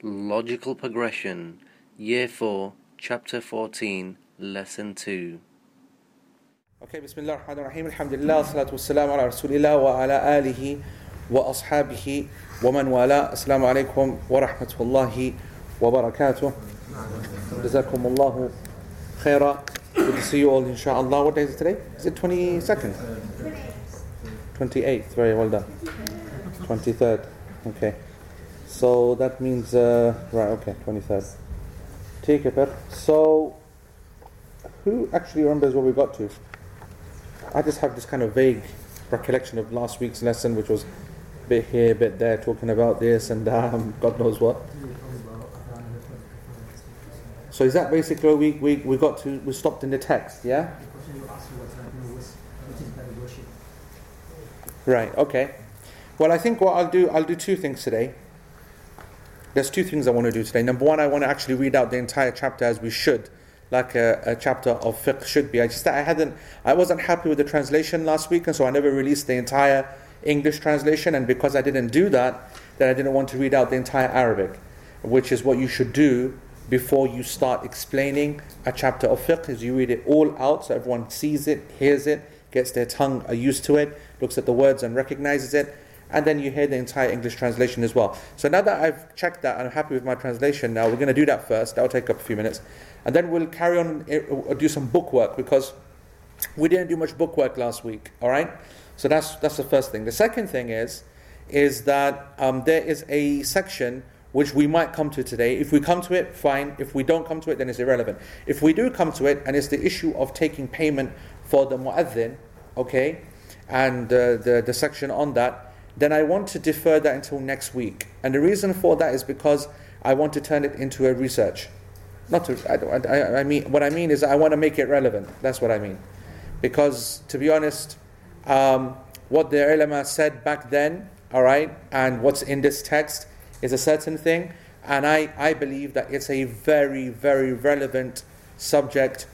Logical Progression, Year 4, Chapter 14, Lesson 2. Okay, Bismillah ar-Rahman ar-Rahim, Alhamdulillah, salatu wassalamu ala Rasulillah wa ala alihi wa ashabihi wa man wala. Assalamu alaikum wa rahmatullahi wa barakatuh. Jazakum Allahu khaira. Good to see you all, inshaAllah. What day is it today? Is it 22nd? 28th, very well done. 23rd, okay. So that means, uh, right, okay, 23rd. Take it, So, who actually remembers what we got to? I just have this kind of vague recollection of last week's lesson, which was a bit here, a bit there, talking about this and um, God knows what. So is that basically we, we, we got to, we stopped in the text, yeah? Right, okay. Well, I think what I'll do, I'll do two things today. There's two things I want to do today. Number one, I want to actually read out the entire chapter as we should, like a, a chapter of fiqh should be. I just I hadn't, I wasn't happy with the translation last week, and so I never released the entire English translation. And because I didn't do that, then I didn't want to read out the entire Arabic, which is what you should do before you start explaining a chapter of fiqh is you read it all out so everyone sees it, hears it, gets their tongue used to it, looks at the words and recognizes it, and then you hear the entire English translation as well. So now that I've checked that and I'm happy with my translation now, we're going to do that first. That'll take up a few minutes. And then we'll carry on uh, do some book work because we didn't do much book work last week, all right? So that's, that's the first thing. The second thing is, is that um, there is a section which we might come to today. If we come to it, fine. If we don't come to it, then it's irrelevant. If we do come to it, and it's the issue of taking payment for the mu'adhin, okay, and uh, the, the section on that, then I want to defer that until next week. And the reason for that is because I want to turn it into a research. Not to, I, I, I mean, what I mean is I want to make it relevant. That's what I mean. Because to be honest, um, what the ulama said back then, all right, and what's in this text is a certain thing, and I, I believe that it's a very, very relevant subject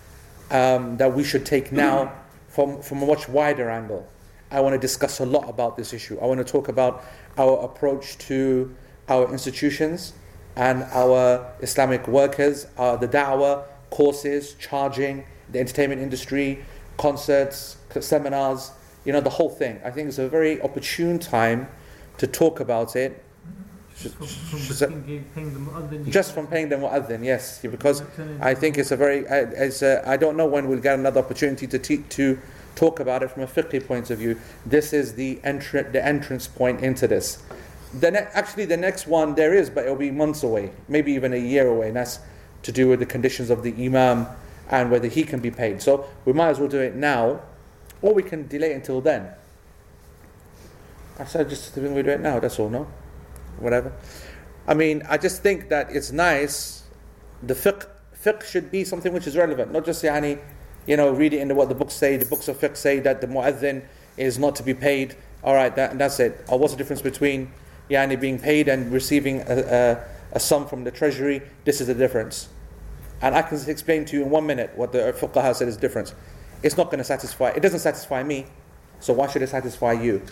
um, that we should take now from, from a much wider angle. I want to discuss a lot about this issue. I want to talk about our approach to our institutions and our Islamic workers, uh, the da'wah, courses, charging, the entertainment industry, concerts, seminars, you know, the whole thing. I think it's a very opportune time to talk about it just from, from the just from paying the mu'adhin, yes, because I think it's a very, it's a, I don't know when we'll get another opportunity to te- to talk about it from a fiqh point of view. This is the entry, the entrance point into this. The ne- actually, the next one there is, but it'll be months away, maybe even a year away, and that's to do with the conditions of the imam and whether he can be paid. So we might as well do it now, or we can delay until then. I said just we do it now. That's all, no whatever. I mean, I just think that it's nice. The fiqh, fiqh should be something which is relevant, not just yani, you know, read it into what the books say. The books of fiqh say that the mu'adhin is not to be paid. All right, that, that's it. Or what's the difference between yani being paid and receiving a, a, a sum from the treasury? This is the difference. And I can explain to you in one minute what the fuqaha said is difference. It's not going to satisfy. It doesn't satisfy me. So why should it satisfy you?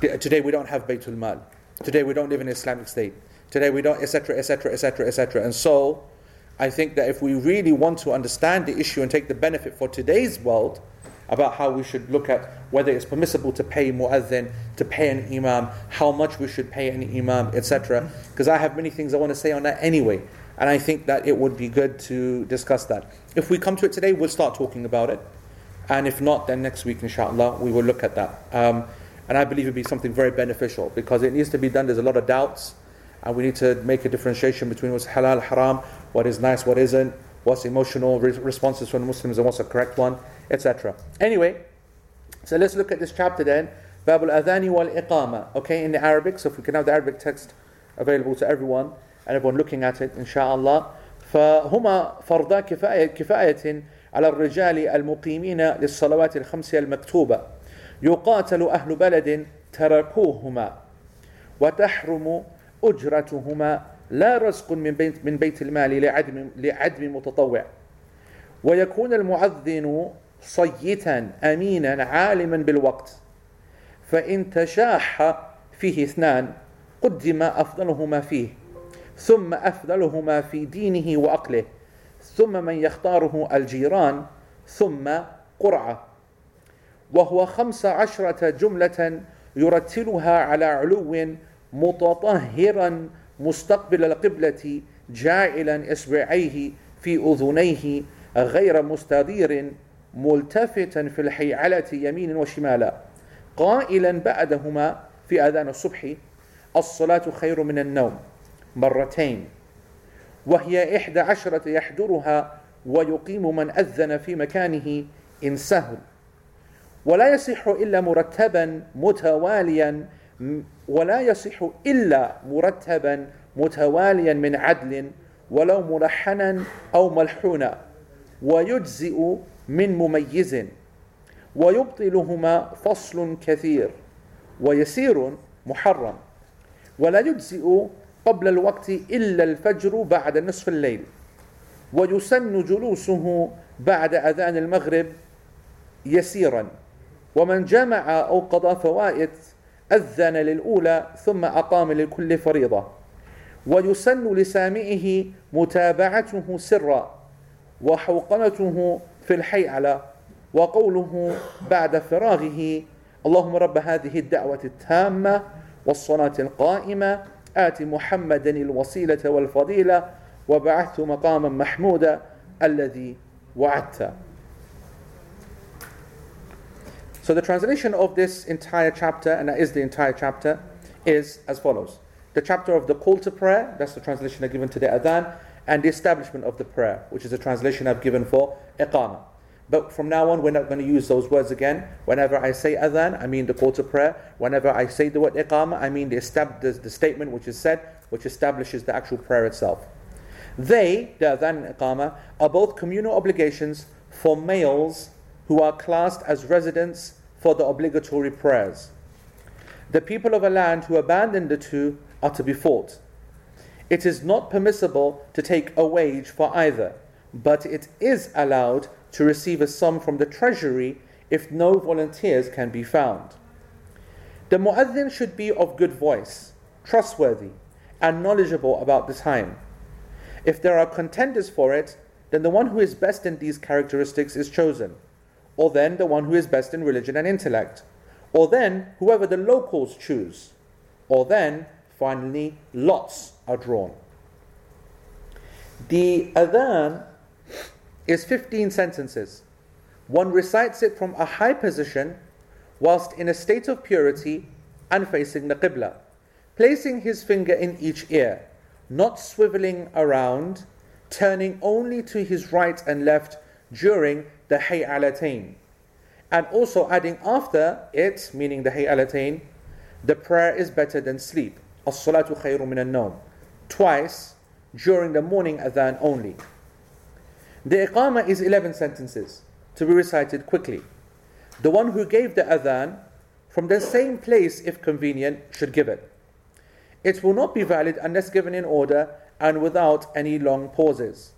Today we don't have Baytul Mal. Today we don't live in an Islamic state. Today we don't, etc., etc., etc., etc. And so, I think that if we really want to understand the issue and take the benefit for today's world about how we should look at whether it's permissible to pay muazzin, to pay an imam, how much we should pay an imam, etc. Because I have many things I want to say on that anyway. And I think that it would be good to discuss that. If we come to it today, we'll start talking about it. And if not, then next week, inshallah, we will look at that. Um, and I believe it would be something very beneficial because it needs to be done. There's a lot of doubts, and we need to make a differentiation between what's halal, haram, what is nice, what isn't, what's emotional re- responses from the Muslims, and what's a correct one, etc. Anyway, so let's look at this chapter then. Babul Adhani wal Iqama. Okay, in the Arabic, so if we can have the Arabic text available to everyone and everyone looking at it, inshallah. فهما فرضا كفاية كفاية على الرجال المقيمين للصلوات الخمس المكتوبة يقاتل أهل بلد تركوهما وتحرم أجرتهما لا رزق من بيت, من بيت المال لعدم, لعدم متطوع. ويكون المعذن صيتا أمينا عالما بالوقت. فإن تشاح فيه اثنان قدم أفضلهما فيه ثم أفضلهما في دينه وعقله ثم من يختاره الجيران ثم قرعة. وهو خمس عشرة جملة يرتلها على علو متطهرا مستقبل القبلة جاعلا إصبعيه في أذنيه غير مستدير ملتفتا في الحيعلة يمين وشمالا. قائلا بعدهما في أذان الصبح الصلاة خير من النوم. مرتين. وهي إحدى عشرة يحضرها ويقيم من أذن في مكانه إن سهل. ولا يصح إلا مرتبا متواليا ولا يصح إلا مرتبا متواليا من عدل ولو ملحنا أو ملحونا ويجزئ من مميز ويبطلهما فصل كثير ويسير محرم ولا يجزئ قبل الوقت إلا الفجر بعد نصف الليل ويسن جلوسه بعد أذان المغرب يسيرا ومن جمع أو قضى فوائد أذن للأولى ثم أقام لكل فريضة. ويسن لسامعه متابعته سرا وحوقنته في الحيعلة وقوله بعد فراغه اللهم رب هذه الدعوة التامة والصلاة القائمة آت محمدا الوسيلة والفضيلة وبعثت مقاما محمودا الذي وعدت. So the translation of this entire chapter, and that is the entire chapter, is as follows. The chapter of the call to prayer, that's the translation I've given to the adhan, and the establishment of the prayer, which is the translation I've given for iqamah. But from now on, we're not going to use those words again. Whenever I say adhan, I mean the call to prayer. Whenever I say the word iqamah, I mean the, estab- the, the statement which is said, which establishes the actual prayer itself. They, the adhan and iqamah, are both communal obligations for males who are classed as residents for the obligatory prayers. The people of a land who abandon the two are to be fought. It is not permissible to take a wage for either, but it is allowed to receive a sum from the treasury if no volunteers can be found. The mu'adhin should be of good voice, trustworthy, and knowledgeable about the time. If there are contenders for it, then the one who is best in these characteristics is chosen or then the one who is best in religion and intellect, or then whoever the locals choose, or then finally lots are drawn. The adhan is 15 sentences. One recites it from a high position whilst in a state of purity and facing the Qibla, placing his finger in each ear, not swiveling around, turning only to his right and left during the hay'alatain. And also adding after it, meaning the hay'alatain, the prayer is better than sleep. As-salatu khayru min al Twice during the morning adhan only. The iqamah is 11 sentences to be recited quickly. The one who gave the adhan from the same place, if convenient, should give it. It will not be valid unless given in order and without any long pauses.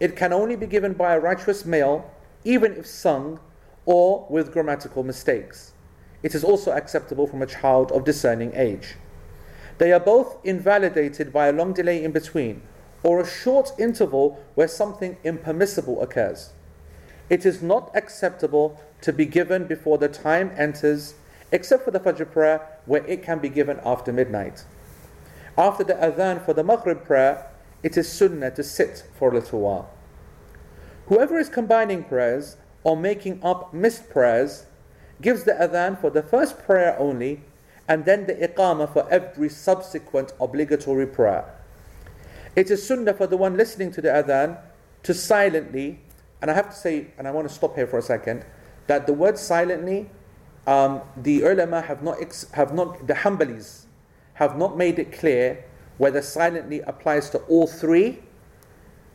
It can only be given by a righteous male even if sung or with grammatical mistakes. It is also acceptable from a child of discerning age. They are both invalidated by a long delay in between or a short interval where something impermissible occurs. It is not acceptable to be given before the time enters, except for the Fajr prayer, where it can be given after midnight. After the adhan for the Maghrib prayer, it is sunnah to sit for a little while. Whoever is combining prayers or making up missed prayers gives the adhan for the first prayer only and then the iqamah for every subsequent obligatory prayer. It is sunnah for the one listening to the adhan to silently, and I have to say, and I want to stop here for a second, that the word silently, um, the ulama have not, ex- have not, the Hanbalis have not made it clear whether silently applies to all three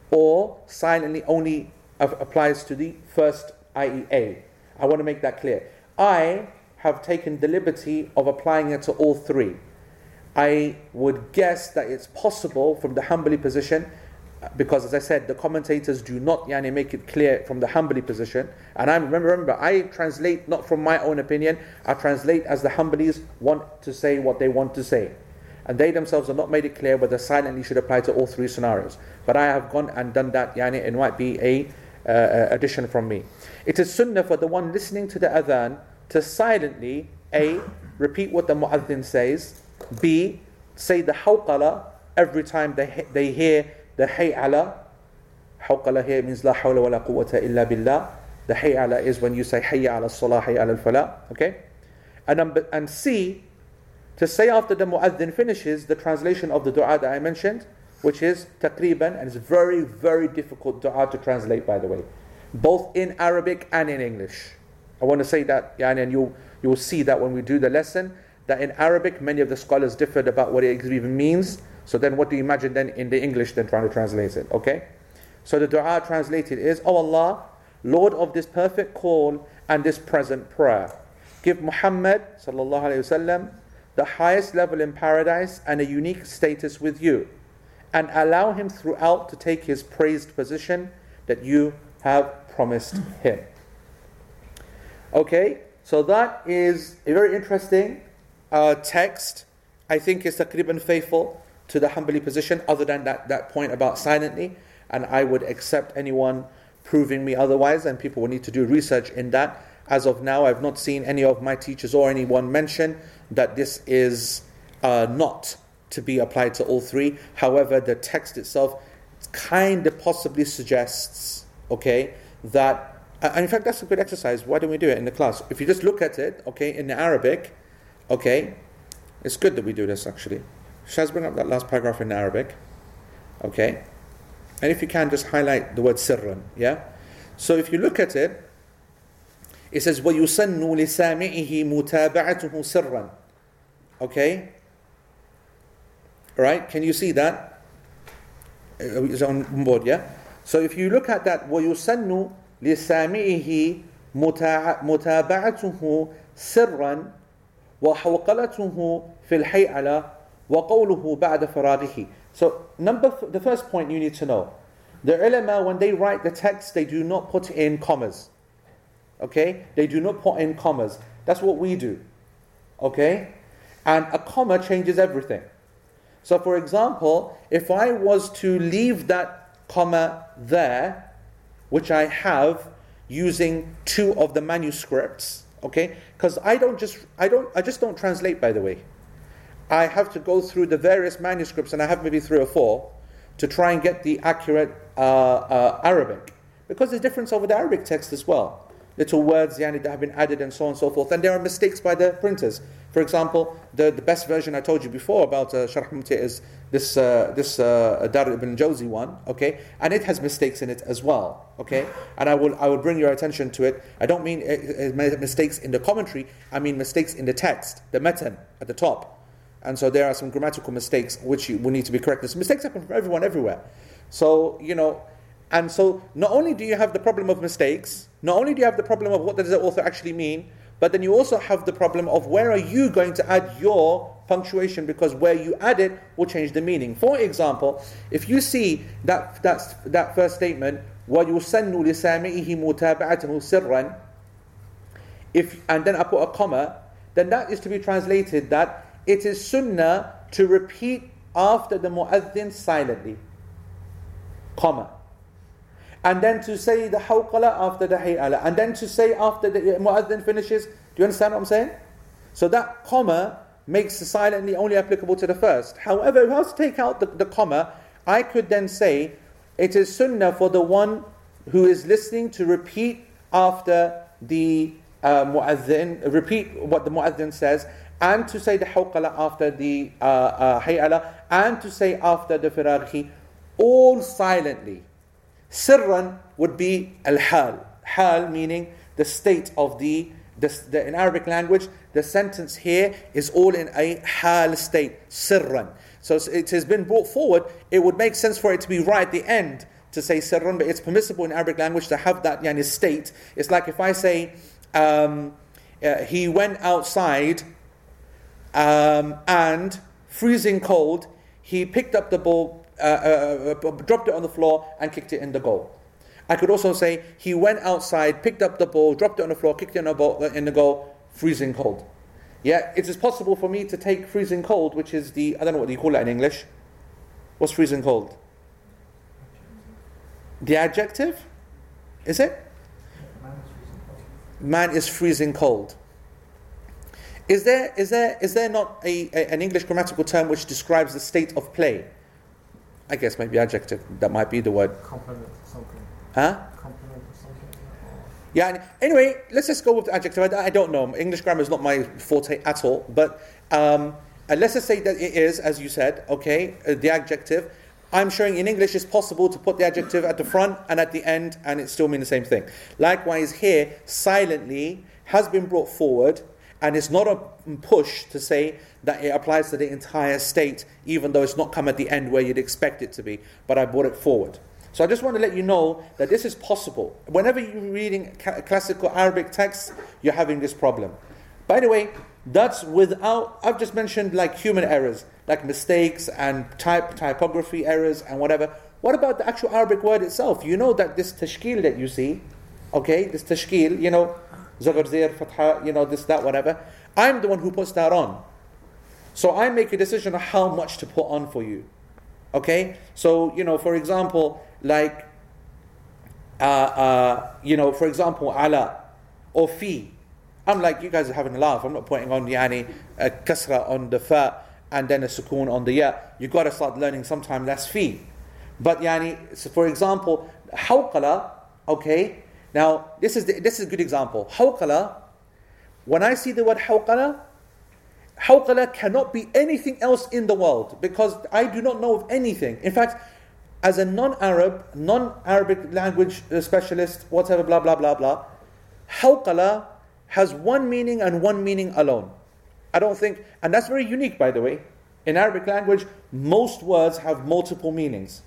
or silently only applies to the first IEA. I want to make that clear. I have taken the liberty of applying it to all three. I would guess that it's possible from the Hanbali position, because as I said, the commentators do not yani, make it clear from the Hanbali position. And I remember, remember, I translate not from my own opinion, I translate as the Hanbalis want to say what they want to say. and they themselves have not made it clear whether silently should apply to all three scenarios. But I have gone and done that, yani it might be a uh, addition from me. It is sunnah for the one listening to the adhan to silently, A, repeat what the mu'adhin says, B, say the hawqala every time they, they hear the hay'ala. Hawqala here means la hawla wa la quwwata illa billah. The hay'ala is when you say hayya ala salah, hayya ala falah. Okay? And, number, and C, to say after the mu'adhin finishes the translation of the dua that I mentioned, which is taqriban, and it's very, very difficult dua to translate, by the way, both in Arabic and in English. I want to say that, and you you will see that when we do the lesson, that in Arabic many of the scholars differed about what it even means. So then, what do you imagine then in the English then trying to translate it? Okay, so the du'a translated is, "Oh Allah, Lord of this perfect call and this present prayer, give Muhammad sallallahu alaihi wasallam the highest level in paradise and a unique status with you, and allow him throughout to take his praised position that you have promised him." Okay, so that is a very interesting uh, text. I think it's taqriban faithful to the Hanbali position, other than that, that point about silently. And I would accept anyone proving me otherwise, and people will need to do research in that. As of now, I've not seen any of my teachers or anyone mention that this is uh, not to be applied to all three. However, the text itself kind of possibly suggests, okay, that and in fact, that's a good exercise. Why don't we do it in the class? If you just look at it, okay, in the Arabic, okay, it's good that we do this actually. Shaz, bring up that last paragraph in Arabic, okay? And if you can, just highlight the word sirran, yeah? So if you look at it, it says, وَيُسَنُّ لِسَامِعِهِ مُتَابَعَتُهُ سِرًّا Okay? Right? Can you see that? Uh, it's on board, yeah? So if you look at that, وَيُسَنُّ لسامعه متابعته سرا وحوقلته في الحيعلة وقوله بعد فراغه So number the first point you need to know the ulama when they write the text they do not put in commas okay they do not put in commas that's what we do okay and a comma changes everything so for example if I was to leave that comma there which I have using two of the manuscripts, okay? Because I don't just I don't I just don't translate by the way. I have to go through the various manuscripts, and I have maybe three or four, to try and get the accurate uh, uh, Arabic. Because there's difference over the Arabic text as well little words yani, that have been added and so on and so forth. And there are mistakes by the printers. For example, the, the best version I told you before about uh, Sharh is this, uh, this uh, Dar ibn Jawzi one, okay? And it has mistakes in it as well, okay? And I will, I will bring your attention to it. I don't mean uh, uh mistakes in the commentary, I mean mistakes in the text, the matan at the top. And so there are some grammatical mistakes which you will need to be corrected. Mistakes happen from everyone everywhere. So, you know, and so not only do you have the problem of mistakes, not only do you have the problem of what does the author actually mean, but then you also have the problem of where are you going to add your punctuation because where you add it will change the meaning. For example, if you see that that's, that first statement, وَيُسَنُّ لِسَامِئِهِ مُتَابَعَتَهُ سِرًّا if and then I put a comma, then that is to be translated that it is sunnah to repeat after the muaddin silently. Comma and then to say the hawqala after the hay'ala, and then to say after the mu'adhin finishes. Do you understand what I'm saying? So that comma makes the silently only applicable to the first. However, if I was to take out the, the comma, I could then say it is sunnah for the one who is listening to repeat after the uh, mu'adhin, repeat what the mu'adhin says, and to say the hawqala after the uh, uh, hay'ala, and to say after the firaghi, all silently. Sirran would be al-hal. Hal meaning the state of the, the, the, in Arabic language, the sentence here is all in a hal state, sirran. So it has been brought forward, it would make sense for it to be right at the end to say sirran, but it's permissible in Arabic language to have that yani, state. It's like if I say, um, uh, he went outside um, and freezing cold, he picked up the ball, uh, uh, uh, dropped it on the floor and kicked it in the goal. I could also say he went outside, picked up the ball, dropped it on the floor, kicked it in the, ball, in the goal, freezing cold. Yeah, it is possible for me to take freezing cold, which is the, I don't know what you call it in English. What's freezing cold? The adjective? Is it? Man is freezing cold. Is there, is there, is there not a, a, an English grammatical term which describes the state of play? I guess maybe adjective. That might be the word. Complement something. Huh? Complement something. Yeah. Anyway, let's just go with the adjective. I, I don't know. English grammar is not my forte at all. But um, and let's just say that it is, as you said, okay, uh, the adjective. I'm showing in English it's possible to put the adjective at the front and at the end, and it still mean the same thing. Likewise, here, silently has been brought forward, and it's not a push to say that it applies to the entire state, even though it's not come at the end where you'd expect it to be. But I brought it forward. So I just want to let you know that this is possible. Whenever you're reading ca- classical Arabic texts, you're having this problem. By the way, that's without, I've just mentioned like human errors, like mistakes and type, typography errors and whatever. What about the actual Arabic word itself? You know that this tashkil that you see, okay, this tashkil, you know, zabar, zir, fatha, you know, this, that, whatever. I'm the one who puts that on. So I make a decision on how much to put on for you. Okay? So, you know, for example, like, uh, uh, you know, for example, ala or fi. I'm like, you guys are having a laugh. I'm not putting on yani, a kasra on the fa and then a sukoon on the ya. You've got to start learning sometime that's fi. But yani, so for example, hawqala, okay? Now, this is, the, this is a good example. Hawqala, when I see the word hawqala, hawqala cannot be anything else in the world because I do not know of anything. In fact, as a non-Arab, non-Arabic language uh, specialist, whatever, blah blah blah blah, hawqala has one meaning and one meaning alone. I don't think, and that's very unique, by the way. In Arabic language, most words have multiple meanings.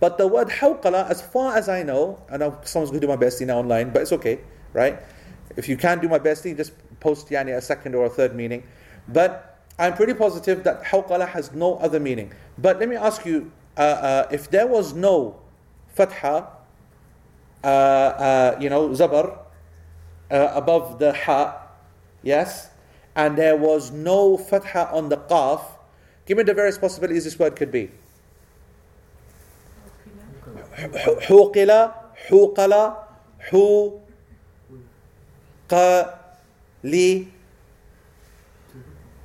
But the word hawqala, as far as I know, I know someone's going to do my bestie now online, but it's okay, right? If you can't do my bestie, just post yani a second or a third meaning. But I'm pretty positive that hawqala has no other meaning. But let me ask you, uh, uh, if there was no fatha, uh, uh, you know, zabar, uh, above the ha, yes, and there was no fatha on the qaf, give me the various possibilities this word could be. حوقل حوقل حوقلي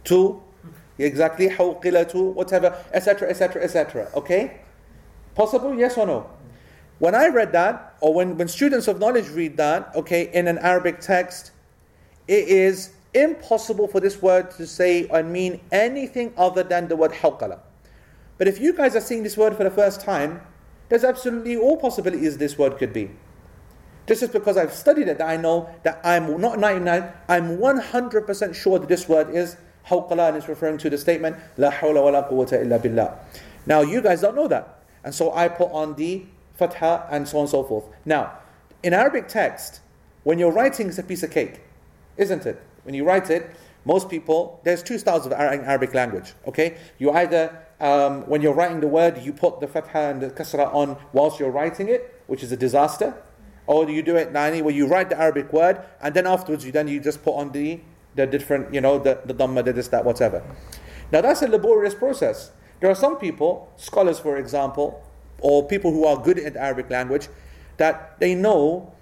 to exactly حوقل to whatever etc etc etc okay? Possible? Yes or no? When I read that, or when, when students of knowledge read that, okay, in an Arabic text, it is impossible for this word to say and mean anything other than the word hawqala. But if you guys are seeing this word for the first time, there's absolutely all possibilities this word could be. Just as because I've studied it, that I know that I'm not 99, I'm 100% sure that this word is hawqala and it's referring to the statement, La hawla wa la quwwata illa billah. Now, you guys don't know that. And so I put on the fatha and so on and so forth. Now, in Arabic text, when you're writing, it's a piece of cake, isn't it? When you write it, most people, there's two styles of Arabic language, okay? You either um, when you're writing the word, you put the fatha and the kasra on whilst you're writing it, which is a disaster. Or you do it nani, where you write the Arabic word and then afterwards you then you just put on the the different, you know, the, the dhamma, the this, that, whatever. Now that's a laborious process. There are some people, scholars for example, or people who are good at Arabic language, that they know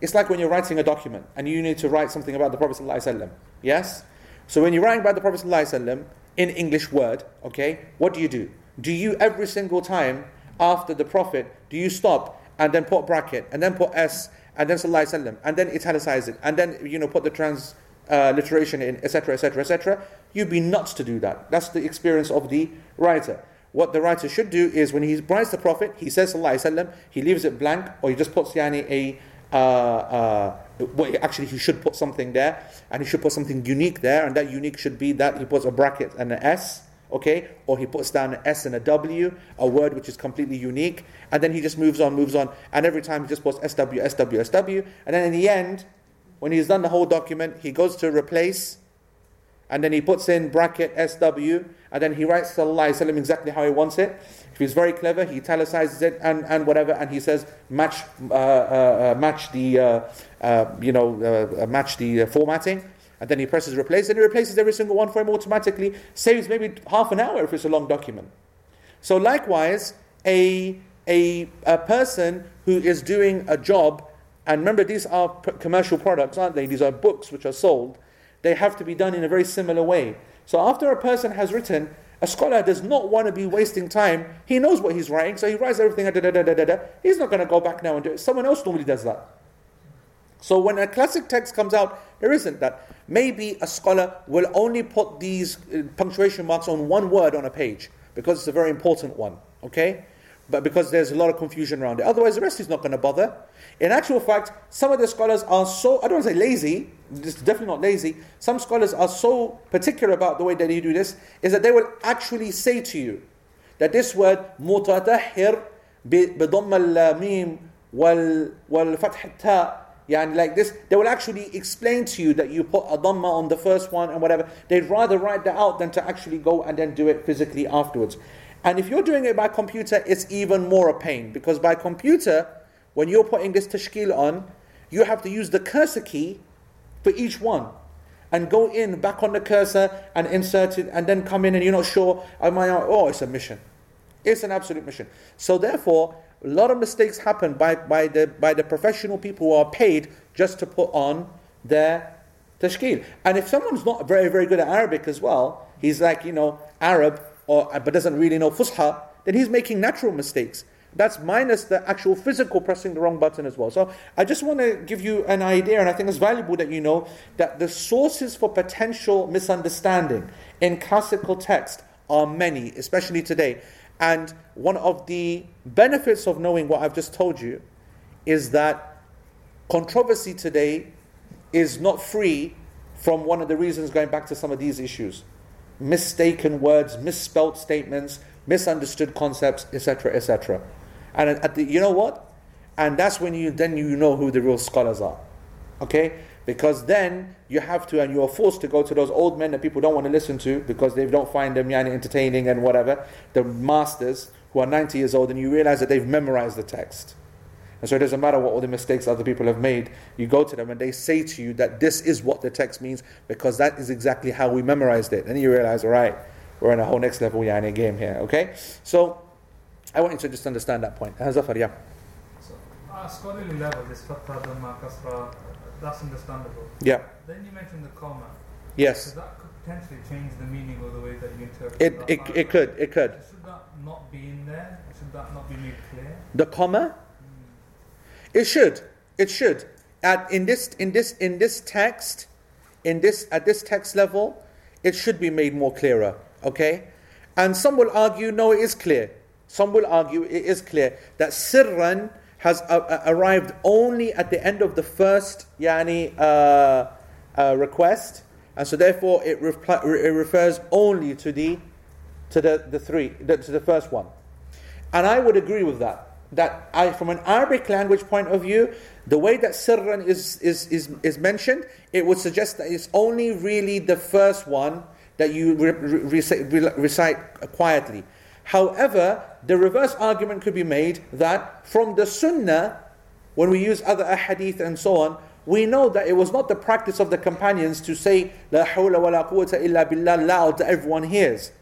it's like when you're writing a document and you need to write something about the Prophet. ﷺ. Yes? So when you're writing about the Prophet ﷺ, in English word, okay, what do you do? Do you every single time after the Prophet, do you stop and then put bracket and then put S and then Sallallahu Alaihi Wasallam and then italicize it and then you know put the trans uh, in, etc., etc., etc. You'd be nuts to do that. That's the experience of the writer. What the writer should do is when he writes the Prophet, he says Sallallahu Alaihi Wasallam, he leaves it blank or he just puts yani a uh, uh, well, actually he should put something there and he should put something unique there and that unique should be that he puts a bracket and an S okay? Or he puts down an S and a W a word which is completely unique and then he just moves on moves on and every time he just puts SW SW SW and then in the end when he's done the whole document he goes to replace and then he puts in bracket SW and then he writes Sallallahu Alaihi Wasallam exactly how he wants it if he's very clever, he italicizes it and, and whatever, and he says match uh, uh, uh match the uh, uh you know match the formatting, And then he presses replace, and he replaces every single one for him automatically, saves maybe half an hour if it's a long document. So likewise, a, a, a person who is doing a job, and remember these are p- commercial products, aren't they? These are books which are sold. They have to be done in a very similar way. So after a person has written, a scholar does not want to be wasting time. He knows what he's writing, so he writes everything. Da, da, da. He's not going to go back now and do it. Someone else normally does that. So when a classic text comes out, there isn't that. Maybe a scholar will only put these uh, punctuation marks on one word on a page because it's a very important one, okay? But because there's a lot of confusion around it. Otherwise, the rest is not going to bother. In actual fact, some of the scholars are so, I don't want to say lazy, it's definitely not lazy. Some scholars are so particular about the way that you do this, is that they will actually say to you that this word, متطهر بضم الميم والفتح التاء يعني like this, they will actually explain to you that you put a dhamma on the first one and whatever. They'd rather write that out than to actually go and then do it physically afterwards. and if you're doing it by computer, it's even more a pain because by computer, when you're putting this tashkil on, you have to use the cursor key for each one and go in back on the cursor and insert it and then come in and you're not sure, am I, oh, it's a mission. It's an absolute mission. So therefore, a lot of mistakes happen by, by, the, by the professional people who are paid just to put on their tashkil. And if someone's not very, very good at Arabic as well, he's like, you know, Arab, or, uh, but doesn't really know Fusha, then he's making natural mistakes. That's minus the actual physical pressing the wrong button as well. So I just want to give you an idea, and I think it's valuable that you know that the sources for potential misunderstanding in classical text are many, especially today. And one of the benefits of knowing what I've just told you is that controversy today is not free from one of the reasons going back to some of these issues mistaken words, misspelt statements, misunderstood concepts, etc., etc. And at the, you know what? And that's when you then you know who the real scholars are. Okay? Because then you have to, and you are forced to go to those old men that people don't want to listen to because they don't find them yani, entertaining and whatever, the masters who are 90 years old, and you realize that they've memorized the text. And so it doesn't matter what all the mistakes other people have made, you go to them and they say to you that this is what the text means because that is exactly how we memorized it. And you realize, all right, we're in a whole next level yani, game here, okay? So I want you to just understand that point. Uh, Zafar, yeah. So, uh, at scholarly level, this fatha, dhamma, kasra, that's understandable. Yeah. Then you mentioned the comma. Yes. So that could potentially change the meaning or the way that you interpret It, that it, it could, it could. Should that not be in there? Should that not be made clear? The comma? It should. It should. At in this in this in this text, in this at this text level, it should be made more clearer. Okay? And some will argue, no, it is clear. Some will argue it is clear that sirran has uh, uh, arrived only at the end of the first yani uh, uh, request, and so therefore it, it refers only to the to the, the three the, to the first one. And I would agree with that. That I, from an Arabic language point of view, the way that sirran is, is, is, is mentioned, it would suggest that it's only really the first one that you re- re- recite, re- recite quietly. However, the reverse argument could be made that from the Sunnah, when we use other ahadith and so on, we know that it was not the practice of the companions to say La hawla wa la quwwata illa billah loud that everyone hears.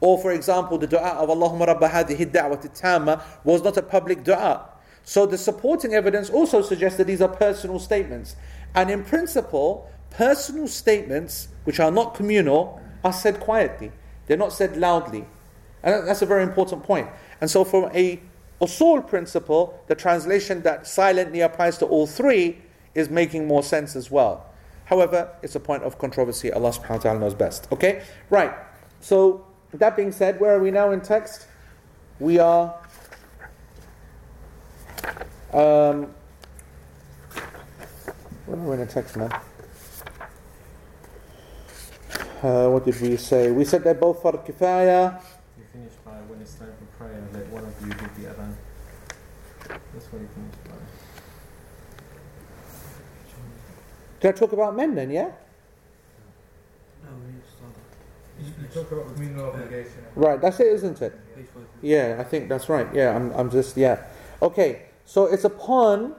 Or for example, the dua of Allahumma rabba hadhihi da'wat tamma was not a public dua. So the supporting evidence also suggests that these are personal statements. And in principle, personal statements, which are not communal, are said quietly. They're not said loudly. And that's a very important point. And so from a usul principle, the translation that silently applies to all three is making more sense as well. However, it's a point of controversy. Allah subhanahu wa ta'ala knows best. Okay? Right. So that being said, where are we now in text? We are um, where are we in the text now? Uh, what did we say? We said they're both for kifaya. You finish by when it's time for prayer, let one of you do the adhan. That's what you finish by. Did I talk about men then, yeah? Obligation. Right, that's it, isn't it? Yeah, I think that's right. Yeah, I'm, I'm just, yeah. Okay, so it's upon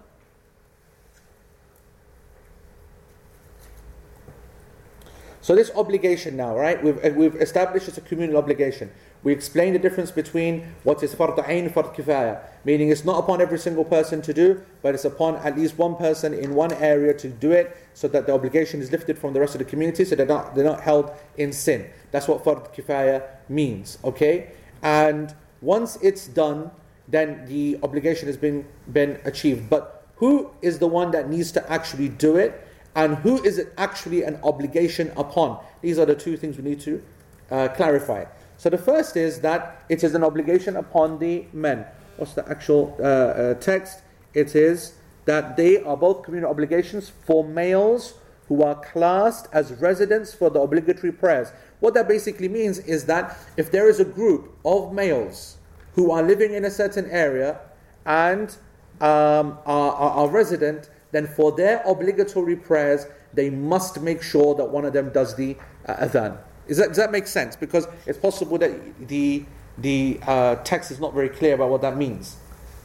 So this obligation now, right? We've, we've established it's a communal obligation. We explained the difference between what is fard ayn, fard kifaya, meaning it's not upon every single person to do, but it's upon at least one person in one area to do it, so that the obligation is lifted from the rest of the community, so they're not they're not held in sin. That's what fard kifaya means, okay? And once it's done, then the obligation has been been achieved. But who is the one that needs to actually do it? and who is it actually an obligation upon? These are the two things we need to uh, clarify. So the first is that it is an obligation upon the men. What's the actual uh, uh, text? It is that they are both communal obligations for males who are classed as residents for the obligatory prayers. What that basically means is that if there is a group of males who are living in a certain area and um, are, are, are resident, then for their obligatory prayers, they must make sure that one of them does the uh, adhan. That, does that make sense? Because it's possible that the, the uh, text is not very clear about what that means.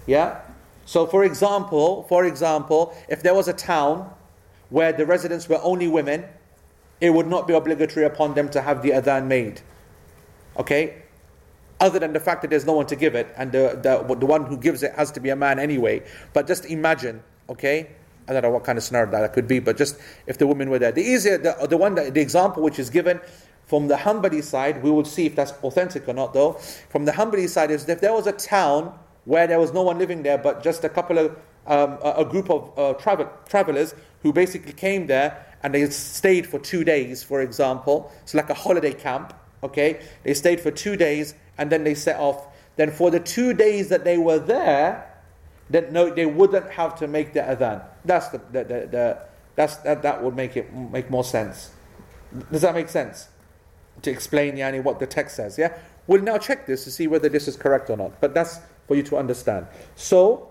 Yeah? So for example, for example, if there was a town where the residents were only women, it would not be obligatory upon them to have the adhan made. Okay? Other than the fact that there's no one to give it, and the, the, the one who gives it has to be a man anyway. But just imagine, okay? I don't know what kind of scenario that could be, but just if the women were there. The easier, the, the one that, the example which is given from the Hanbali side, we will see if that's authentic or not though. From the Hanbali side is if there was a town where there was no one living there, but just a couple of, um, a, a, group of uh, travel, travelers who basically came there and they stayed for two days, for example. It's like a holiday camp, okay? They stayed for two days and then they set off. Then for the two days that they were there, then no, they wouldn't have to make the adhan. That's the, the, the, the that's, that, that would make it make more sense. Does that make sense? To explain yani, what the text says, yeah? We'll now check this to see whether this is correct or not. But that's for you to understand. So,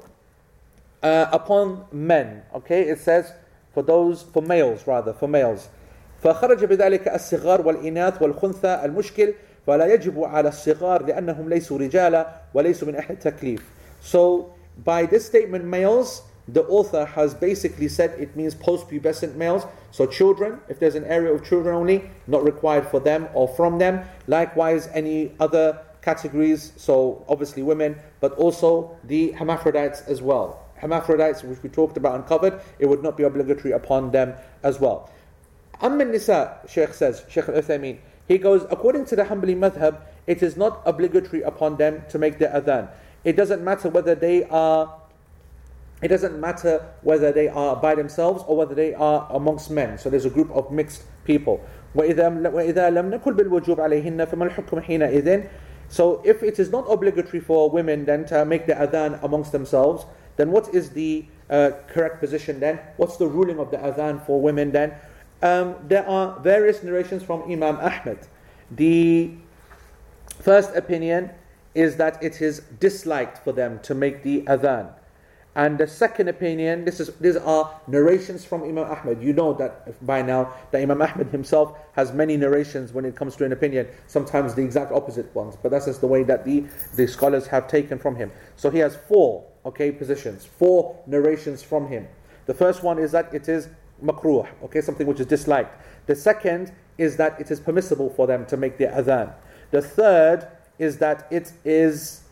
uh, upon men, okay, it says for those, for males rather, for males. فخرج بذلك الصغار والإناث والخنثى المشكل فلا يجب على الصغار لأنهم ليسوا رجالا وليسوا من أهل التكليف. So by this statement, males, the author has basically said it means post-pubescent males. So children, if there's an area of children only, not required for them or from them. Likewise, any other categories, so obviously women, but also the hermaphrodites as well. Hermaphrodites, which we talked about and covered, it would not be obligatory upon them as well. Amman Nisa, Sheikh says, Sheikh al-Uthaymeen, he goes, according to the Hanbali madhab, it is not obligatory upon them to make the adhan. It doesn't matter whether they are it doesn't matter whether they are by themselves or whether they are amongst men. So there's a group of mixed people. وإذا لم نقل بالوجوب عليهن فما الحكم حينئذ So if it is not obligatory for women then to make the adhan amongst themselves, then what is the uh, correct position then? What's the ruling of the adhan for women then? Um, there are various narrations from Imam Ahmed. The first opinion is that it is disliked for them to make the adhan. And the second opinion, this is these are narrations from Imam Ahmad. You know that by now that Imam Ahmad himself has many narrations when it comes to an opinion, sometimes the exact opposite ones. But that's just the way that the, the scholars have taken from him. So he has four okay positions, four narrations from him. The first one is that it is makruh, okay, something which is disliked. The second is that it is permissible for them to make the adhan. The third is that it is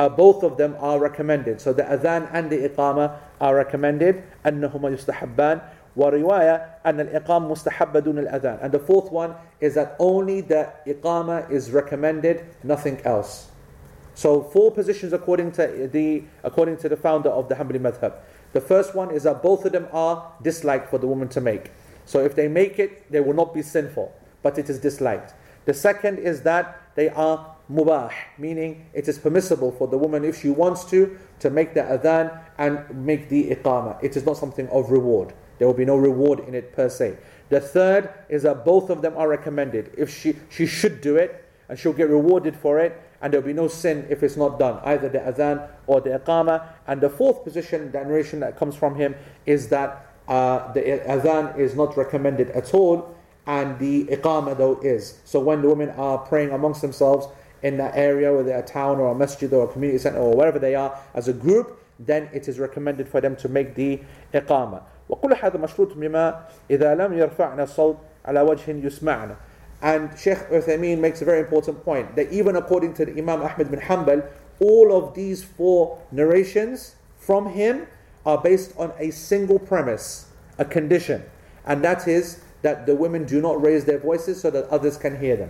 uh, both of them are recommended. So the adhan and the iqama are recommended. أنهما يستحبان ورواية أن الإقامة مستحبة دون الأذان. And the fourth one is that only the iqama is recommended, nothing else. So four positions according to the according to the founder of the Hanbali madhab. The first one is that both of them are disliked for the woman to make. So if they make it, they will not be sinful, but it is disliked. The second is that they are mubah, meaning it is permissible for the woman if she wants to, to make the adhan and make the iqamah. It is not something of reward. There will be no reward in it per se. The third is that both of them are recommended. If she, she should do it, and she'll get rewarded for it, and there'll be no sin if it's not done, either the adhan or the iqamah. And the fourth position, the narration that comes from him, is that uh, the adhan is not recommended at all, and the iqamah though is. So when the women are praying amongst themselves, in that area, whether a town or a masjid or a community center or wherever they are as a group, then it is recommended for them to make the iqamah. وكل هذا مشروط بما إذا لم يرفعنا الصوت على وجه يسمعنا and Sheikh Uthaymeen makes a very important point that even according to the Imam Ahmed bin Hanbal, all of these four narrations from him are based on a single premise, a condition, and that is that the women do not raise their voices so that others can hear them.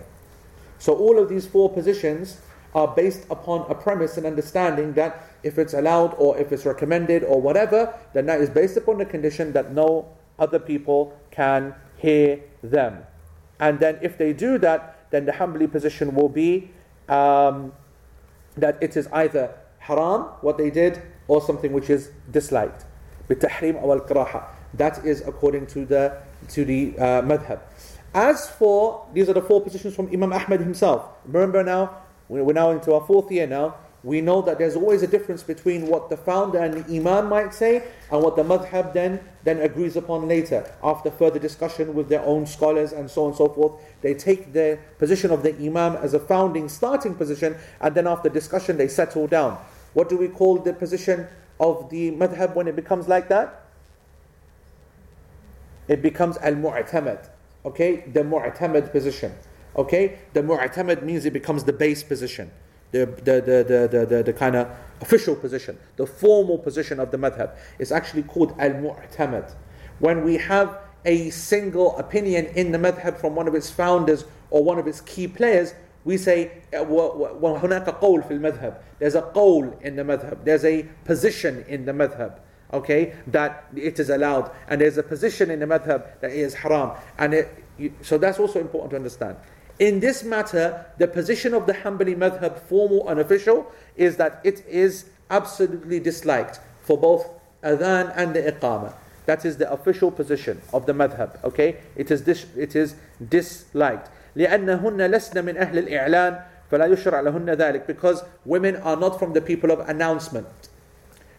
So all of these four positions are based upon a premise and understanding that if it's allowed or if it's recommended or whatever, then that is based upon the condition that no other people can hear them. And then if they do that, then the Hanbali position will be um, that it is either haram, what they did, or something which is disliked. بالتحريم أو الكراهة. That is according to the to the uh, madhab. As for these are the four positions from Imam Ahmad himself. Remember now, we're now into our fourth year now we know that there's always a difference between what the founder and the imam might say and what the madhab then, then agrees upon later. After further discussion with their own scholars and so on and so forth, they take the position of the imam as a founding starting position and then after discussion they settle down. What do we call the position of the madhab when it becomes like that? It becomes al-mu'tamad Okay, the mu'tamad position. Okay, the mu'tamad means it becomes the base position the, the, the, the, the, the, kind of official position, the formal position of the madhab. is actually called al mu'tamad. When we have a single opinion in the madhab from one of its founders or one of its key players, we say وهناك قول في المذهب. There's a qawl in the madhab. There's a position in the madhab. Okay, that it is allowed, and there's a position in the madhab that it is haram, and it, so that's also important to understand. In this matter, the position of the Hanbali madhab, formal and official, is that it is absolutely disliked for both adhan and the iqamah. That is the official position of the madhab. Okay, it is dis- it is disliked. لأنهن لسن من أهل الإعلان فلا يشرع لهن ذلك because women are not from the people of announcement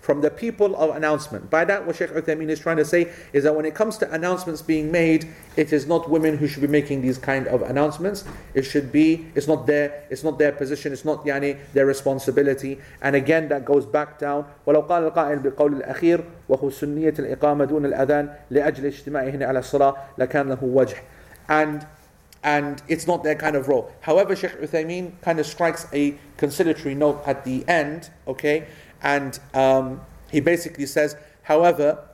from the people of announcement. By that, what Sheikh Uthaymeen is trying to say is that when it comes to announcements being made, it is not women who should be making these kind of announcements. It should be, it's not their, it's not their position, it's not yani, their responsibility. And again, that goes back down. ولو قال القائل بالقول الأخير وهو سنية الإقامة دون الأذان لأجل اجتماعهن على الصلاة لكان له وجه. And and it's not their kind of role. However, Sheikh Uthaymeen kind of strikes a conciliatory note at the end, okay, and um, he basically says, however,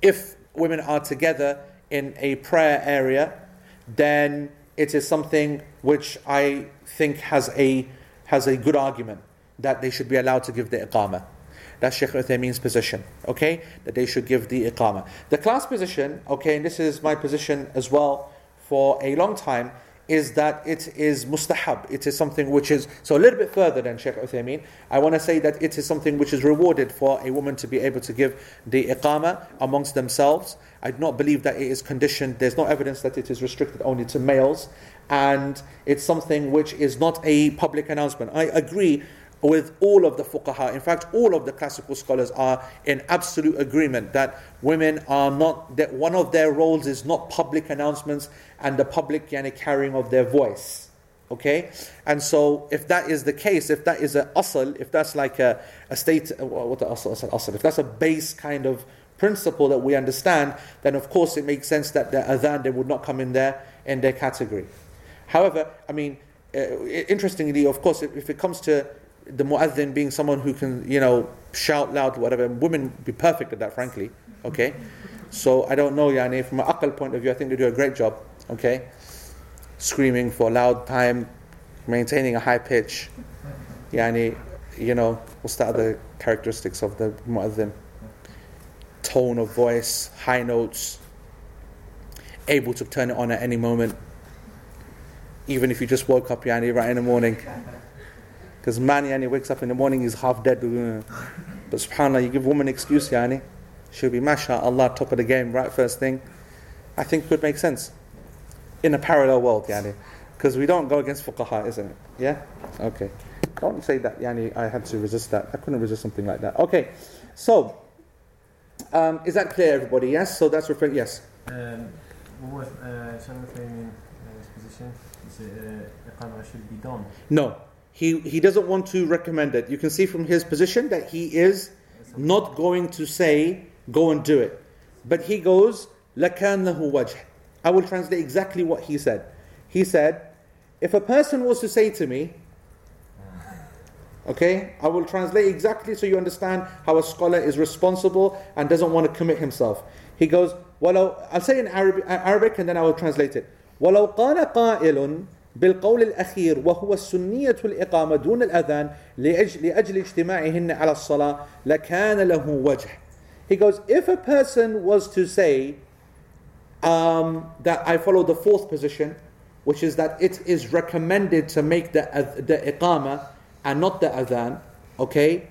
if women are together in a prayer area, then it is something which I think has a, has a good argument that they should be allowed to give the iqamah. That's Sheikh Uthaymeen's position, okay? That they should give the iqamah. The class position, okay, and this is my position as well for a long time, is that it is mustahab. It is something which is, so a little bit further than Sheikh Uthaymeen, I want to say that it is something which is rewarded for a woman to be able to give the iqamah amongst themselves. I do not believe that it is conditioned, there's no evidence that it is restricted only to males, and it's something which is not a public announcement. I agree with all of the fuqaha. In fact, all of the classical scholars are in absolute agreement that women are not, that one of their roles is not public announcements and the public yani, carrying of their voice. Okay? And so, if that is the case, if that is a asl, if that's like a, a state, what the asl, asl, if that's a base kind of principle that we understand, then of course it makes sense that the adhan they would not come in there in their category. However, I mean, uh, interestingly, of course, if, if it comes to the muazzin being someone who can, you know, shout loud, whatever. Women be perfect at that, frankly. Okay? So I don't know, yani, from an aqal point of view, I think they do a great job. Okay? Screaming for a loud time, maintaining a high pitch. Yani, you know, what's the other characteristics of the muazzin? Tone of voice, high notes, able to turn it on at any moment. Even if you just woke up, yani, right in the morning. Because man, yani, wakes up in the morning, he's half dead. But subhanAllah, you give woman excuse, yani. She'll be mashallah, top of the game, right first thing. I think it could make sense. In a parallel world, yani. Because we don't go against fuqaha, isn't it? Yeah? Okay. Don't say that, yani, I had to resist that. I couldn't resist something like that. Okay. So, um, is that clear, everybody? Yes? So that's referring, yes. Um, what was uh, Shaykh position? Is it uh, should be done? No he, he doesn't want to recommend it. You can see from his position that he is not going to say, go and do it. But he goes, لَكَانْ لَهُ وَجْهِ I will translate exactly what he said. He said, if a person was to say to me, okay, I will translate exactly so you understand how a scholar is responsible and doesn't want to commit himself. He goes, ولو, I'll say in Arabic, Arabic and then I will translate it. ولو قال قائل بالقول الأخير وهو السنية الإقامة دون الأذان لأجل, لأجل اجتماعهن على الصلاة لكان له وجه. He goes, if a person was to say um, that I follow the fourth position, which is that it is recommended to make the, the iqama and not the adhan, okay?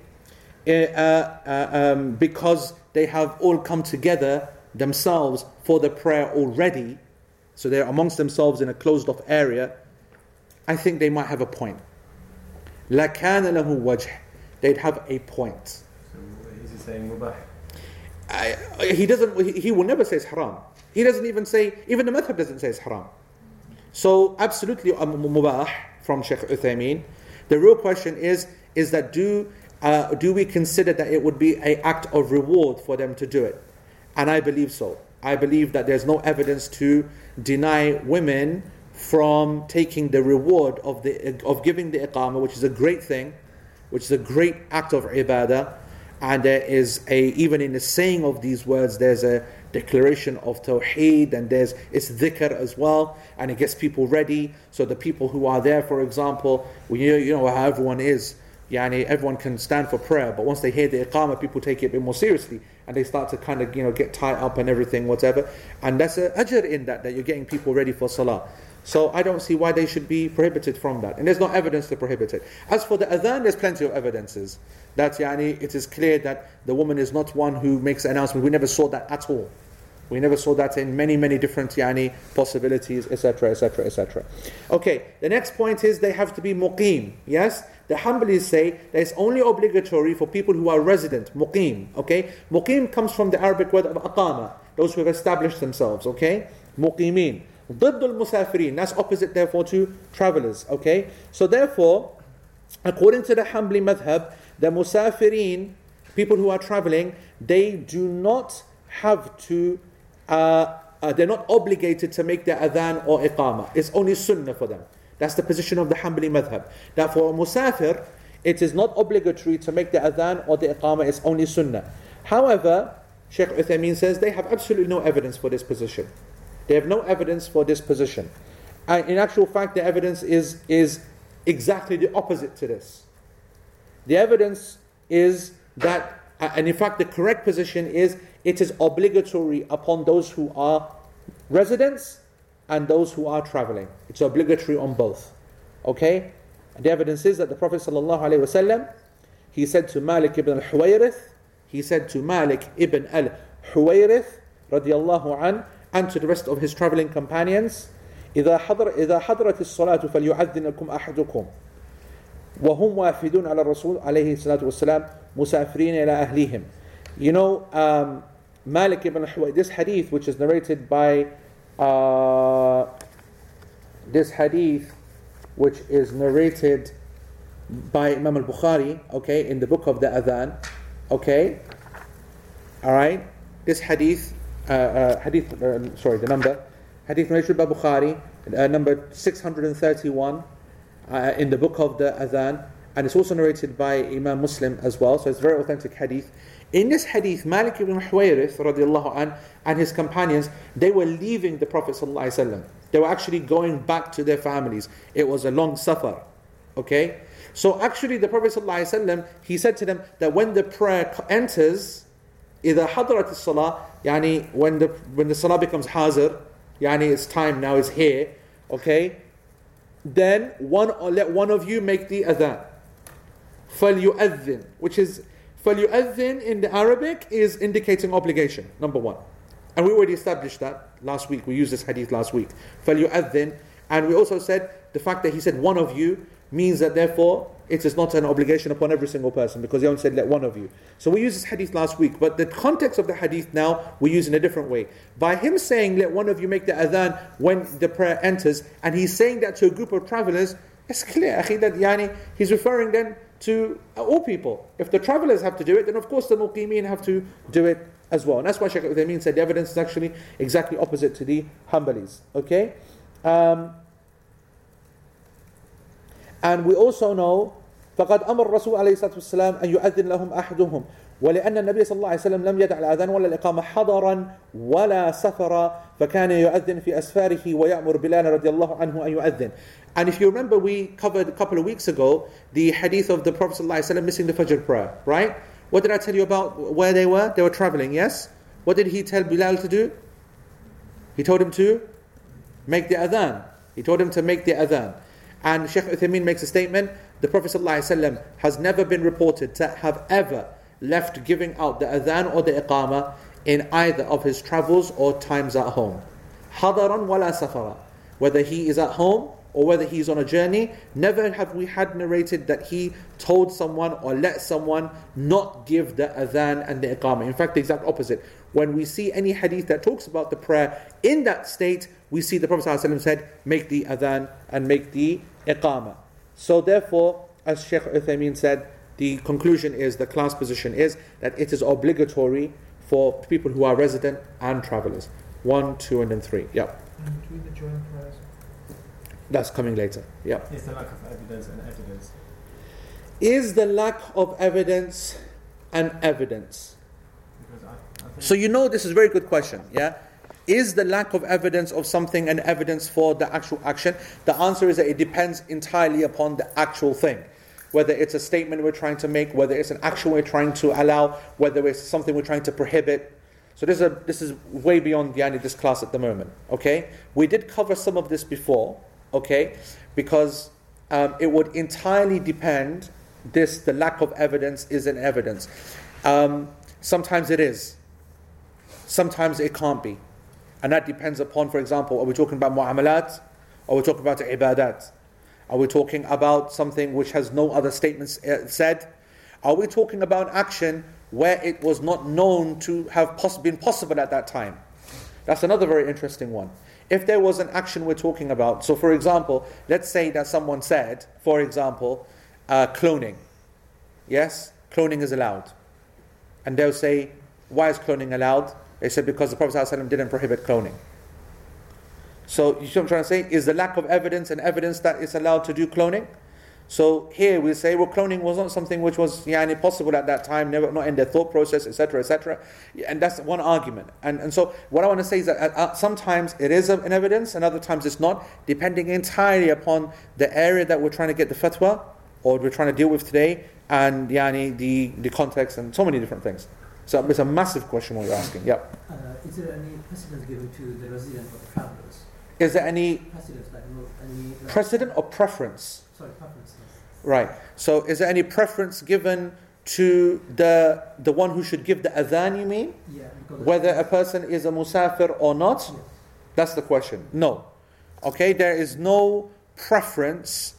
Uh, uh, um, because they have all come together themselves for the prayer already, so they're amongst themselves in a closed off area, I think they might have a point. لَكَانَ لَهُ وَجْهِ They'd have a point. So is he saying mubah? I, he doesn't. He will never say it's haram. He doesn't even say. Even the madhab doesn't say it's haram. So absolutely mubah from Sheikh Uthaymeen. The real question is: is that do uh, do we consider that it would be an act of reward for them to do it? And I believe so. I believe that there's no evidence to deny women from taking the reward of the of giving the iqamah, which is a great thing, which is a great act of ibadah and there is a even in the saying of these words there's a declaration of tawheed and there's it's dhikr as well and it gets people ready. So the people who are there for example well, you, you know how everyone is. Yani everyone can stand for prayer but once they hear the iqamah people take it a bit more seriously and they start to kind of you know get tied up and everything whatever. And that's a ajr in that that you're getting people ready for salah so I don't see why they should be prohibited from that. And there's no evidence to prohibit it. As for the adhan, there's plenty of evidences. That yani, it is clear that the woman is not one who makes an announcement. We never saw that at all. We never saw that in many, many different yani, possibilities, etc., etc., etc. Okay, the next point is they have to be muqim. Yes? The Hanbalis say that it's only obligatory for people who are resident, muqim. Okay? Muqim comes from the Arabic word of aqama, those who have established themselves. Okay? Muqimin. ضد المسافرين that's opposite therefore to travelers okay so therefore according to the Hanbali madhab the musafirin people who are traveling they do not have to uh, uh, they're not obligated to make their adhan or iqama it's only sunnah for them that's the position of the Hanbali madhab that for a musafir it is not obligatory to make the adhan or the iqama it's only sunnah however Sheikh Uthaymeen says they have absolutely no evidence for this position they have no evidence for this position. And in actual fact, the evidence is, is exactly the opposite to this. The evidence is that, and in fact, the correct position is it is obligatory upon those who are residents and those who are traveling. It's obligatory on both. Okay? The evidence is that the Prophet ﷺ, he said to Malik ibn al-Huwayrith, he said to Malik ibn al-Huwayrith, radiallahu an, and to the rest of his traveling companions إذا حضر إذا حضرت الصلاة فليعذن لكم أحدكم وهم وافدون على الرسول عليه الصلاة والسلام مسافرين إلى أهليهم You know, um, Malik ibn Huway, this hadith which is narrated by uh, this hadith which is narrated by Imam al-Bukhari, okay, in the book of the Adhan, okay, all right, this hadith uh, uh, hadith, uh, sorry, the number, hadith narrated by Bukhari, number 631 in the book of the Adhan, and it's also narrated by Imam Muslim as well, so it's very authentic hadith. In this hadith, Malik ibn Huwayrith an, and his companions, they were leaving the Prophet ﷺ. They were actually going back to their families. It was a long safar. Okay? So actually the Prophet ﷺ, he said to them that when the prayer enters, إذا حضرت الصلاة يعني when the when the salah becomes hazir يعني it's time now is here okay then one let one of you make the adhan فليؤذن which is فليؤذن in the Arabic is indicating obligation number one and we already established that last week we used this hadith last week فليؤذن and we also said the fact that he said one of you means that therefore it is not an obligation upon every single person because he only said let one of you. So we used this hadith last week, but the context of the hadith now we use in a different way. By him saying let one of you make the adhan when the prayer enters, and he's saying that to a group of travelers, it's clear, that yani, he's referring then to all people. If the travelers have to do it, then of course the muqimeen have to do it as well. And that's why Shaykh Uthaymeen said the evidence is actually exactly opposite to the Hanbalis. Okay? Um, and we also know فقد أمر الرسول عليه الصلاة والسلام أن يؤذن لهم أحدهم ولأن النبي صلى الله عليه وسلم لم يدع الأذان ولا الإقامة حضرا ولا سفرا فكان يؤذن في أسفاره ويأمر بلال رضي الله عنه أن يؤذن And if you remember, we covered a couple of weeks ago the hadith of the Prophet ﷺ missing the Fajr prayer, right? What did I tell you about where they were? They were traveling, yes? What did he tell Bilal to do? He told him to make the adhan. He told him to make the adhan. And Sheikh Uthaymeen makes a statement the Prophet ﷺ has never been reported to have ever left giving out the adhan or the iqamah in either of his travels or times at home. Hadaran wala safara. Whether he is at home or whether he's on a journey, never have we had narrated that he told someone or let someone not give the adhan and the iqamah. In fact, the exact opposite. When we see any hadith that talks about the prayer in that state, we see the Prophet ﷺ said, make the adhan and make the iqamah. So therefore, as Sheikh Uthaymeen said, the conclusion is, the class position is that it is obligatory for people who are resident and travelers. One, two, and then three. Yeah. And do the joint prayers. That's coming later. Yeah. Is the lack of evidence and evidence? Is the lack of evidence an evidence? Because I, I think So you know this is a very good question, yeah? Is the lack of evidence of something an evidence for the actual action? The answer is that it depends entirely upon the actual thing. Whether it's a statement we're trying to make, whether it's an action we're trying to allow, whether it's something we're trying to prohibit. So this is, a, this is way beyond yani, this class at the moment, okay? We did cover some of this before, okay? Because um, it would entirely depend, this, the lack of evidence is an evidence. Um, sometimes it is, sometimes it can't be. And that depends upon, for example, are we talking about mu'amalat? Are we talking about ibadat? Are we talking about something which has no other statements uh, said? Are we talking about action where it was not known to have poss- been possible at that time? That's another very interesting one. If there was an action we're talking about, so for example, let's say that someone said, for example, uh, cloning. Yes, cloning is allowed. And they'll say, why is cloning allowed? They said because the Prophet ﷺ didn't prohibit cloning. So you see what I'm trying to say? Is the lack of evidence and evidence that it's allowed to do cloning? So here we say, well, cloning was not something which was yani, possible at that time, never not in their thought process, etc., etc. And that's one argument. And, and so what I want to say is that uh, uh, sometimes it is an evidence, and other times it's not, depending entirely upon the area that we're trying to get the fatwa or we're trying to deal with today, and yani, the, the context, and so many different things. So it's a massive question what you're asking. Yep. Uh, is there any precedence given to the resident or the travelers? Is there any Precedence, like any like, precedent or preference? Sorry, preferences. Right. So is there any preference given to the the one who should give the adhan, you mean? Yeah, Whether a person is a musafir or not? Yes. That's the question. No. Okay, there is no preference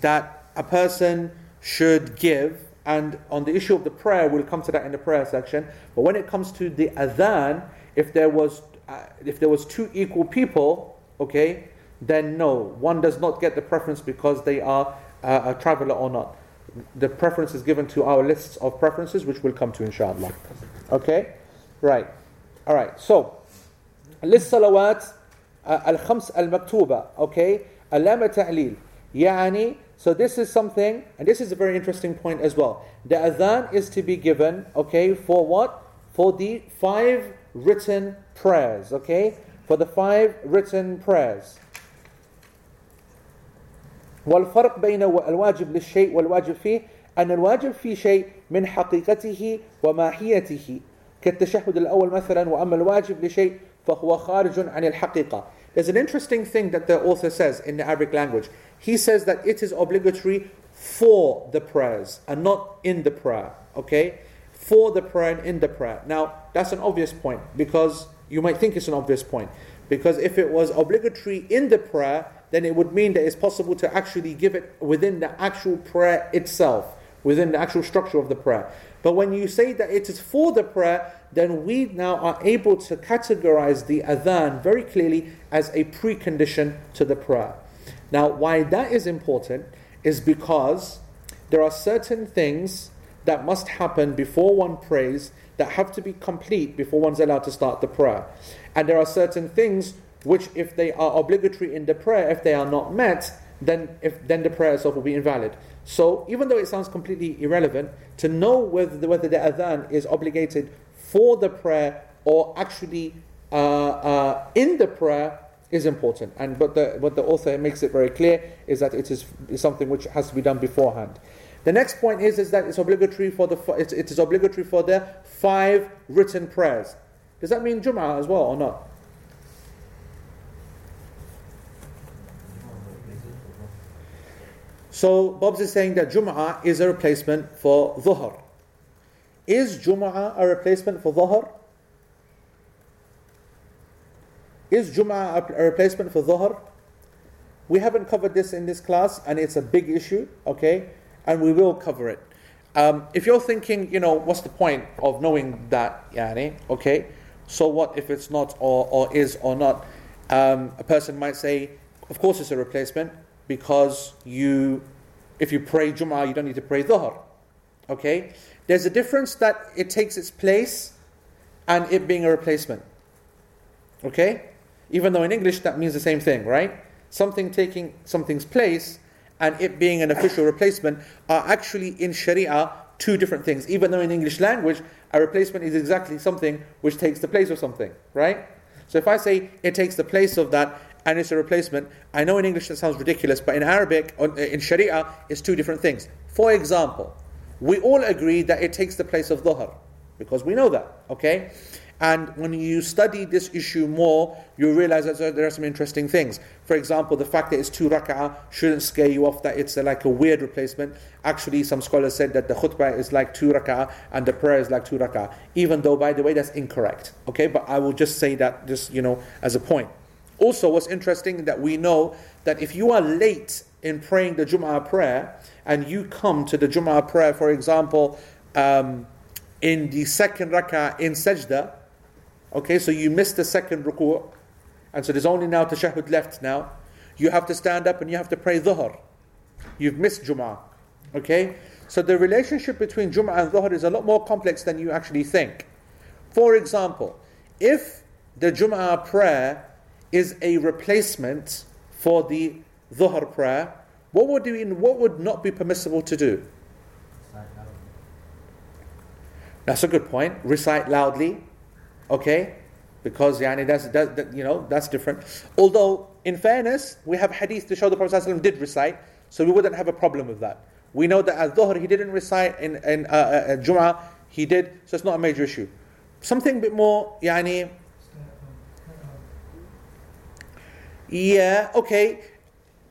that a person should give. And on the issue of the prayer, we'll come to that in the prayer section. But when it comes to the adhan, if there was uh, if there was two equal people, okay, then no, one does not get the preference because they are uh, a traveler or not. The preference is given to our lists of preferences, which we'll come to inshallah. Okay, right, all right. So للصلوات uh, الخمس المكتوبة okay علامة تعليل يعني so this is something and this is a very interesting point as well the adhan is to be given okay for what for the five written prayers okay for the five written prayers والفرق بين الواجب للشيء والواجب فيه أن الواجب في شيء من حقيقته وماهيته كالتشهد الأول مثلا وأما الواجب لشيء فهو خارج عن الحقيقة there's an interesting thing that the author says in the Arabic language. He says that it is obligatory for the prayers and not in the prayer. Okay? For the prayer and in the prayer. Now, that's an obvious point because you might think it's an obvious point. Because if it was obligatory in the prayer, then it would mean that it's possible to actually give it within the actual prayer itself, within the actual structure of the prayer. But when you say that it is for the prayer, then we now are able to categorize the adhan very clearly as a precondition to the prayer. Now, why that is important is because there are certain things that must happen before one prays that have to be complete before one's allowed to start the prayer. And there are certain things which, if they are obligatory in the prayer, if they are not met, then, if, then the prayer itself will be invalid. So, even though it sounds completely irrelevant, to know whether the, whether the adhan is obligated for the prayer or actually uh, uh, in the prayer is important. And but the, what the author makes it very clear is that it is, something which has to be done beforehand. The next point is, is that it's obligatory for the it's, it is obligatory for the five written prayers. Does that mean Jum'ah as well or not? So Bob's is saying that Jum'ah is a replacement for Dhuhr. Is Jum'ah a replacement for Dhuhr? Is Jum'ah a replacement for Dhuhr? We haven't covered this in this class and it's a big issue, okay? And we will cover it. Um, if you're thinking, you know, what's the point of knowing that, yani, okay? So what if it's not or, or is or not? Um, a person might say, of course it's a replacement because you, if you pray Jum'ah, you don't need to pray Dhuhr. Okay? There's a difference that it takes its place and it being a replacement. Okay? Even though in English that means the same thing, right? Something taking something's place and it being an official replacement are actually in Sharia two different things. Even though in English language, a replacement is exactly something which takes the place of something, right? So if I say it takes the place of that, and it's a replacement. I know in English that sounds ridiculous, but in Arabic, in Sharia, it's two different things. For example, we all agree that it takes the place of dhuhr, because we know that, okay? And when you study this issue more, you realize that there are some interesting things. For example, the fact that it's two rak'ah shouldn't scare you off that it's a, like a weird replacement. Actually, some scholars said that the khutbah is like two rak'ah and the prayer is like two rak'ah. Even though, by the way, that's incorrect. Okay, but I will just say that just, you know, as a point. Also, what's interesting that we know that if you are late in praying the Jum'ah prayer and you come to the Jum'ah prayer, for example, um, in the second rak'ah in sajda, okay, so you missed the second ruku', and so there's only now tashahud left now, you have to stand up and you have to pray dhuhr. You've missed Jum'ah, okay? So the relationship between Jum'ah and dhuhr is a lot more complex than you actually think. For example, if the Jum'ah prayer is a replacement for the dhuhr prayer, what would, you, what would not be permissible to do? That's a good point. Recite loudly, okay? Because yani, that's, that, that, you know, that's different. Although, in fairness, we have hadith to show the Prophet ﷺ did recite, so we wouldn't have a problem with that. We know that at Dhuhr he didn't recite, in, in uh, uh, Jum'ah he did, so it's not a major issue. Something a bit more, yani, yeah, okay.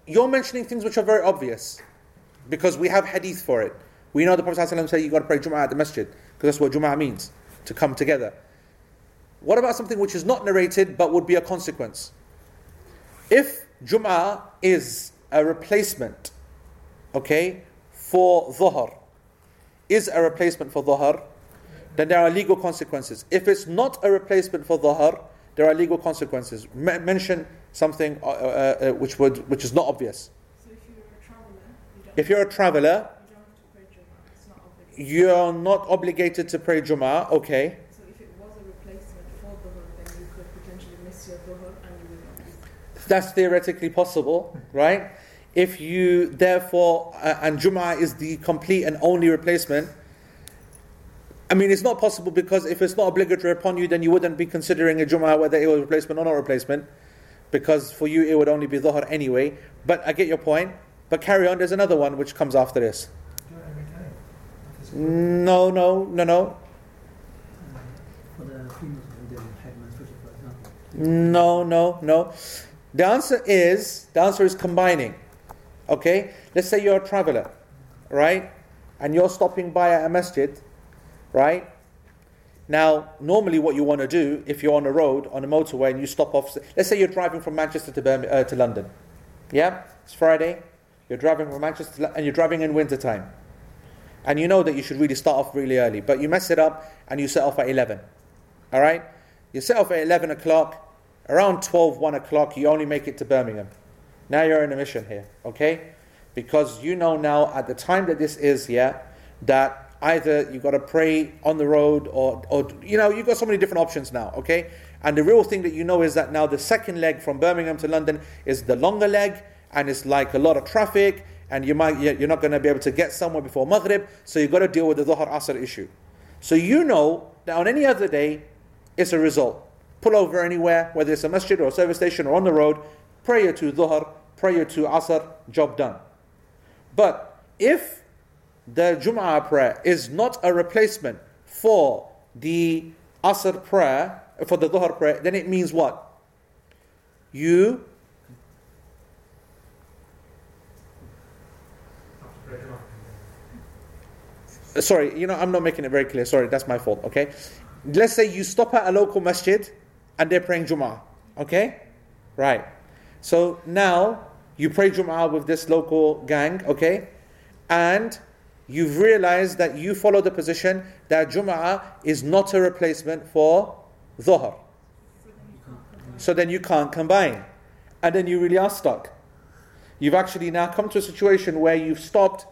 You're mentioning things which are very obvious because we have hadith for it. We know the Prophet ﷺ said you got to pray Jum'ah at the masjid because that's what Jum'ah means to come together. What about something which is not narrated but would be a consequence? If Jum'ah is a replacement, okay, for Dhuhr, is a replacement for Dhuhr, then there are legal consequences. If it's not a replacement for Dhuhr, there are legal consequences. M- mention something uh, uh, uh, which would which is not obvious. So if you're a traveller, you if you're a traveller, you don't have to pray Jummah. It's not obligated. you're not obligated to pray Jummah. Okay, So if it was a replacement for Dhuhr, then you could potentially miss your Dhuhr and you would not be. that's theoretically possible, right? If you therefore uh, and Jummah is the complete and only replacement. I mean, it's not possible because if it's not obligatory upon you, then you wouldn't be considering a Jummah whether it was a replacement or not a replacement, because for you it would only be Dhuhr anyway. But I get your point. But carry on. There's another one which comes after this. No, no, no, no. No, no, no. The answer is the answer is combining. Okay? Let's say you're a traveler, right? And you're stopping by at a masjid, right? Now, normally what you want to do if you're on a road, on a motorway, and you stop off, let's say you're driving from Manchester to, Birmingham, uh, to London. Yeah? It's Friday. You're driving from Manchester and you're driving in winter time. And you know that you should really start off really early, but you mess it up and you set off at 11. All right? You set off at 11 o'clock, around 12, 1 o'clock, you only make it to Birmingham. Now you're in a mission here, okay? because you know now at the time that this is, yeah, that either you've got to pray on the road or, or you know, you've got so many different options now, okay? And the real thing that you know is that now the second leg from Birmingham to London is the longer leg, and it's like a lot of traffic, and you might you're not going to be able to get somewhere before Maghrib, so you've got to deal with the Dhuhr Asr issue. So you know that on any other day, it's a result. Pull over anywhere, whether it's a masjid or a service station or on the road, prayer to Dhuhr, prayer to Asr, job done. But if the Jum'ah prayer is not a replacement for the Asr prayer, for the Dhuhr prayer, then it means what? You uh, sorry, you know, I'm not making it very clear. Sorry, that's my fault. Okay, let's say you stop at a local masjid and they're praying Jum'ah. Okay, right. So now you pray Jum'ah with this local gang. Okay, and you've realized that you follow the position that Jum'ah is not a replacement for Dhuhr. So then you can't combine. And then you really are stuck. You've actually now come to a situation where you've stopped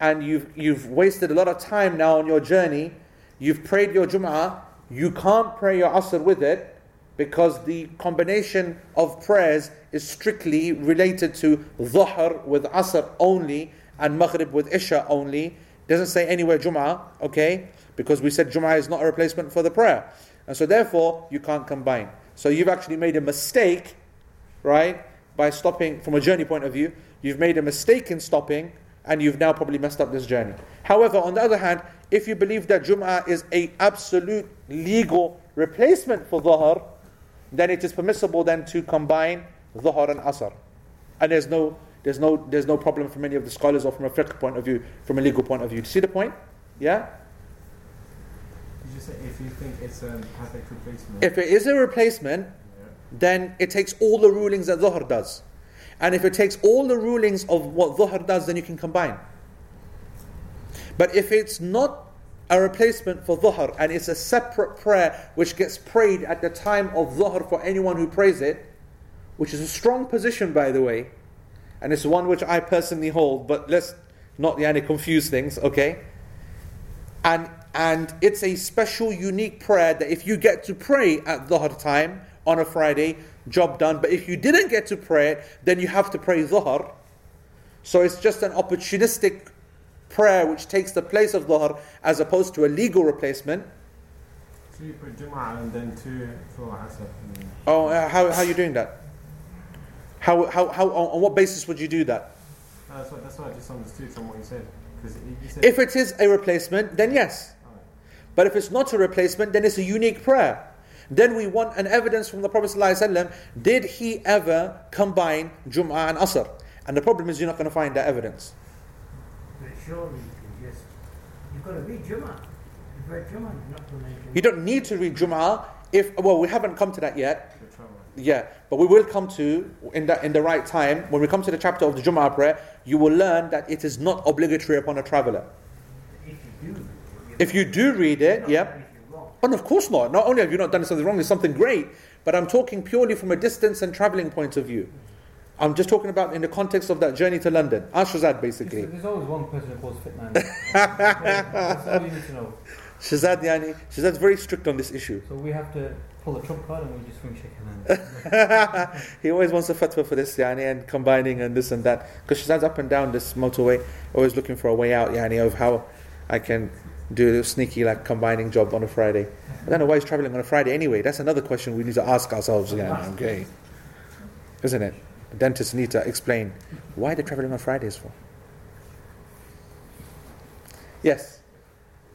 and you've, you've wasted a lot of time now on your journey. You've prayed your Jum'ah. You can't pray your Asr with it because the combination of prayers is strictly related to Dhuhr with Asr only and Maghrib with Isha only. Doesn't say anywhere Jum'ah, okay? Because we said Jum'ah is not a replacement for the prayer. And so therefore, you can't combine. So you've actually made a mistake, right? By stopping, from a journey point of view, you've made a mistake in stopping and you've now probably messed up this journey. However, on the other hand, if you believe that Jum'ah is a absolute legal replacement for Dhuhr, then it is permissible then to combine Dhuhr and Asr. And there's no, there's no, there's no problem from any of the scholars or from a fiqh point of view, from a legal point of view. Do you see the point? Yeah? Did you say if you think it's a perfect replacement? If it is a replacement, Yeah. then it takes all the rulings that Dhuhr does. And if it takes all the rulings of what Dhuhr does, then you can combine. But if it's not a replacement for Dhuhr and it's a separate prayer which gets prayed at the time of Dhuhr for anyone who prays it, which is a strong position by the way, and it's one which I personally hold, but let's not yani, confuse things, okay? And and it's a special, unique prayer that if you get to pray at Dhuhr time on a Friday, job done. But if you didn't get to pray it, then you have to pray Dhuhr. So it's just an opportunistic prayer which takes the place of Dhuhr as opposed to a legal replacement. So you put Jum'ah and then two for Asr. Oh, uh, how, how are you doing that? How, how, how, on on what basis would you do that? No, that's, what, that's what I just understood from what you said. Because you said. If it is a replacement, then yes. Alright. But if it's not a replacement, then it's a unique prayer. Then we want an evidence from the Prophet ﷺ. Did he ever combine Jum'ah and Asr? And the problem is you're not going to find that evidence. But surely you can just, you've got to read Jummah. You've read Jummah, you're not going to You don't need to read Jum'ah if, well, we haven't come to that yet. Yeah, but we will come to in the in the right time when we come to the chapter of the Jum'ah prayer. You will learn that it is not obligatory upon a traveler. If you do, If you do read it, yeah. If you're wrong. And of course not. Not only have you not done something wrong, it's something great. But I'm talking purely from a distance and traveling point of view. I'm just talking about in the context of that journey to London. Ashrazad basically. There's always one person who calls Fitman. That's all you need to know. Shazad Yani, Shazad's very strict on this issue. So we have to pull the trump card and we just swing shaking hands. he always wants a fatwa for this, Yani, and combining and this and that. Because Shazad's up and down this motorway, always looking for a way out, Yani, of how I can do a sneaky, like, combining job on a Friday. I don't know why he's traveling on a Friday anyway. That's another question we need to ask ourselves, Yani, okay? Isn't it? The dentists need to explain why they're traveling on Fridays for. Yes,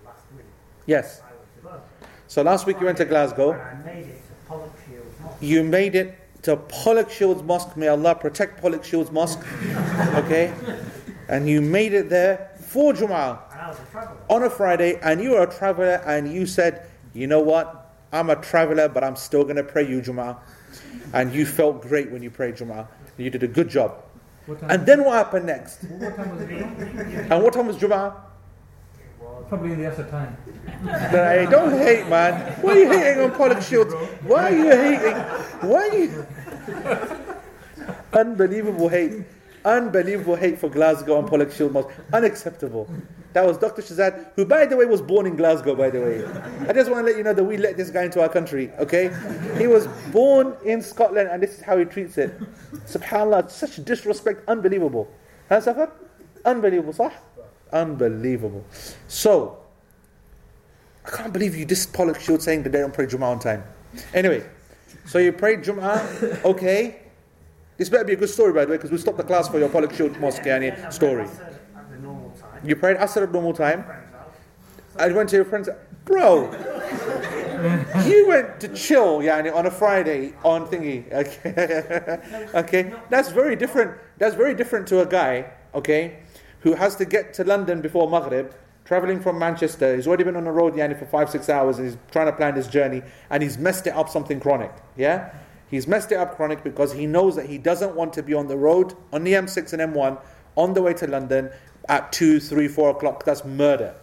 Last week, yes. I was to Glasgow. So last week you went to Glasgow. And I made it to Pollock Shields Mosque. You made it to Pollokshields Mosque. May Allah protect Pollokshields Mosque. Okay? And you made it there for Jum'ah And I was a on a Friday, and you were a traveler, and you said, You know what? I'm a traveler, but I'm still going to pray you Jum'ah. And you felt great when you prayed Jum'ah. You did a good job. And then what happened next? what time was? And what time was Jum'ah? Probably in the Asr time. Hey, don't hate, man. Why are you hating on Pollokshields? Why are you hating? Why are you? Unbelievable hate. Unbelievable hate for Glasgow and Pollokshield Mosque. Unacceptable. That was Dr. Shazad, who, by the way, was born in Glasgow, by the way. I just want to let you know that we let this guy into our country, okay? He was born in Scotland, and this is how he treats it. SubhanAllah, such disrespect, unbelievable. Huh, Safar? Unbelievable, صح? Unbelievable. So, I can't believe you this Pollokshield saying that they don't pray Jum'ah on time. Anyway, so you prayed Jum'ah, okay. This better be a good story, by the way, because we stopped the class for your Pollokshield Mosque yani, story. You prayed Asr at normal time. I went to your friends. Bro, you went to chill, yani, on a Friday on thingy. Okay, okay. That's very different. That's very different to a guy, okay, who has to get to London before Maghrib, traveling from Manchester. He's already been on the road, yani, for five, six hours. And he's trying to plan his journey, and he's messed it up something chronic. Yeah, he's messed it up chronic because he knows that he doesn't want to be on the road on the M6 and M1 on the way to London at two, three, four o'clock. That's murder.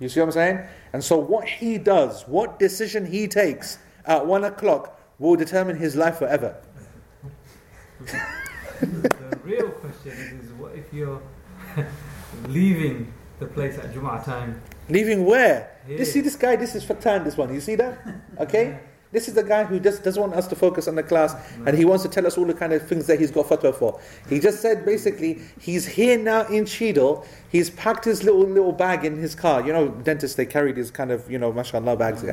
You see what I'm saying? And so, what he does, what decision he takes at one o'clock, will determine his life forever. the real question is, is what if you're leaving the place at Jum'ah time? Leaving where? Here. You see this guy, this is Fatan, this one. You see that? Okay? This is the guy who just doesn't want us to focus on the class mm. and he wants to tell us all the kind of things that he's got fatwa for. He just said basically, he's here now in Cheadle, he's packed his little little bag in his car. You know, dentists, they carry these kind of, you know, mashallah bags.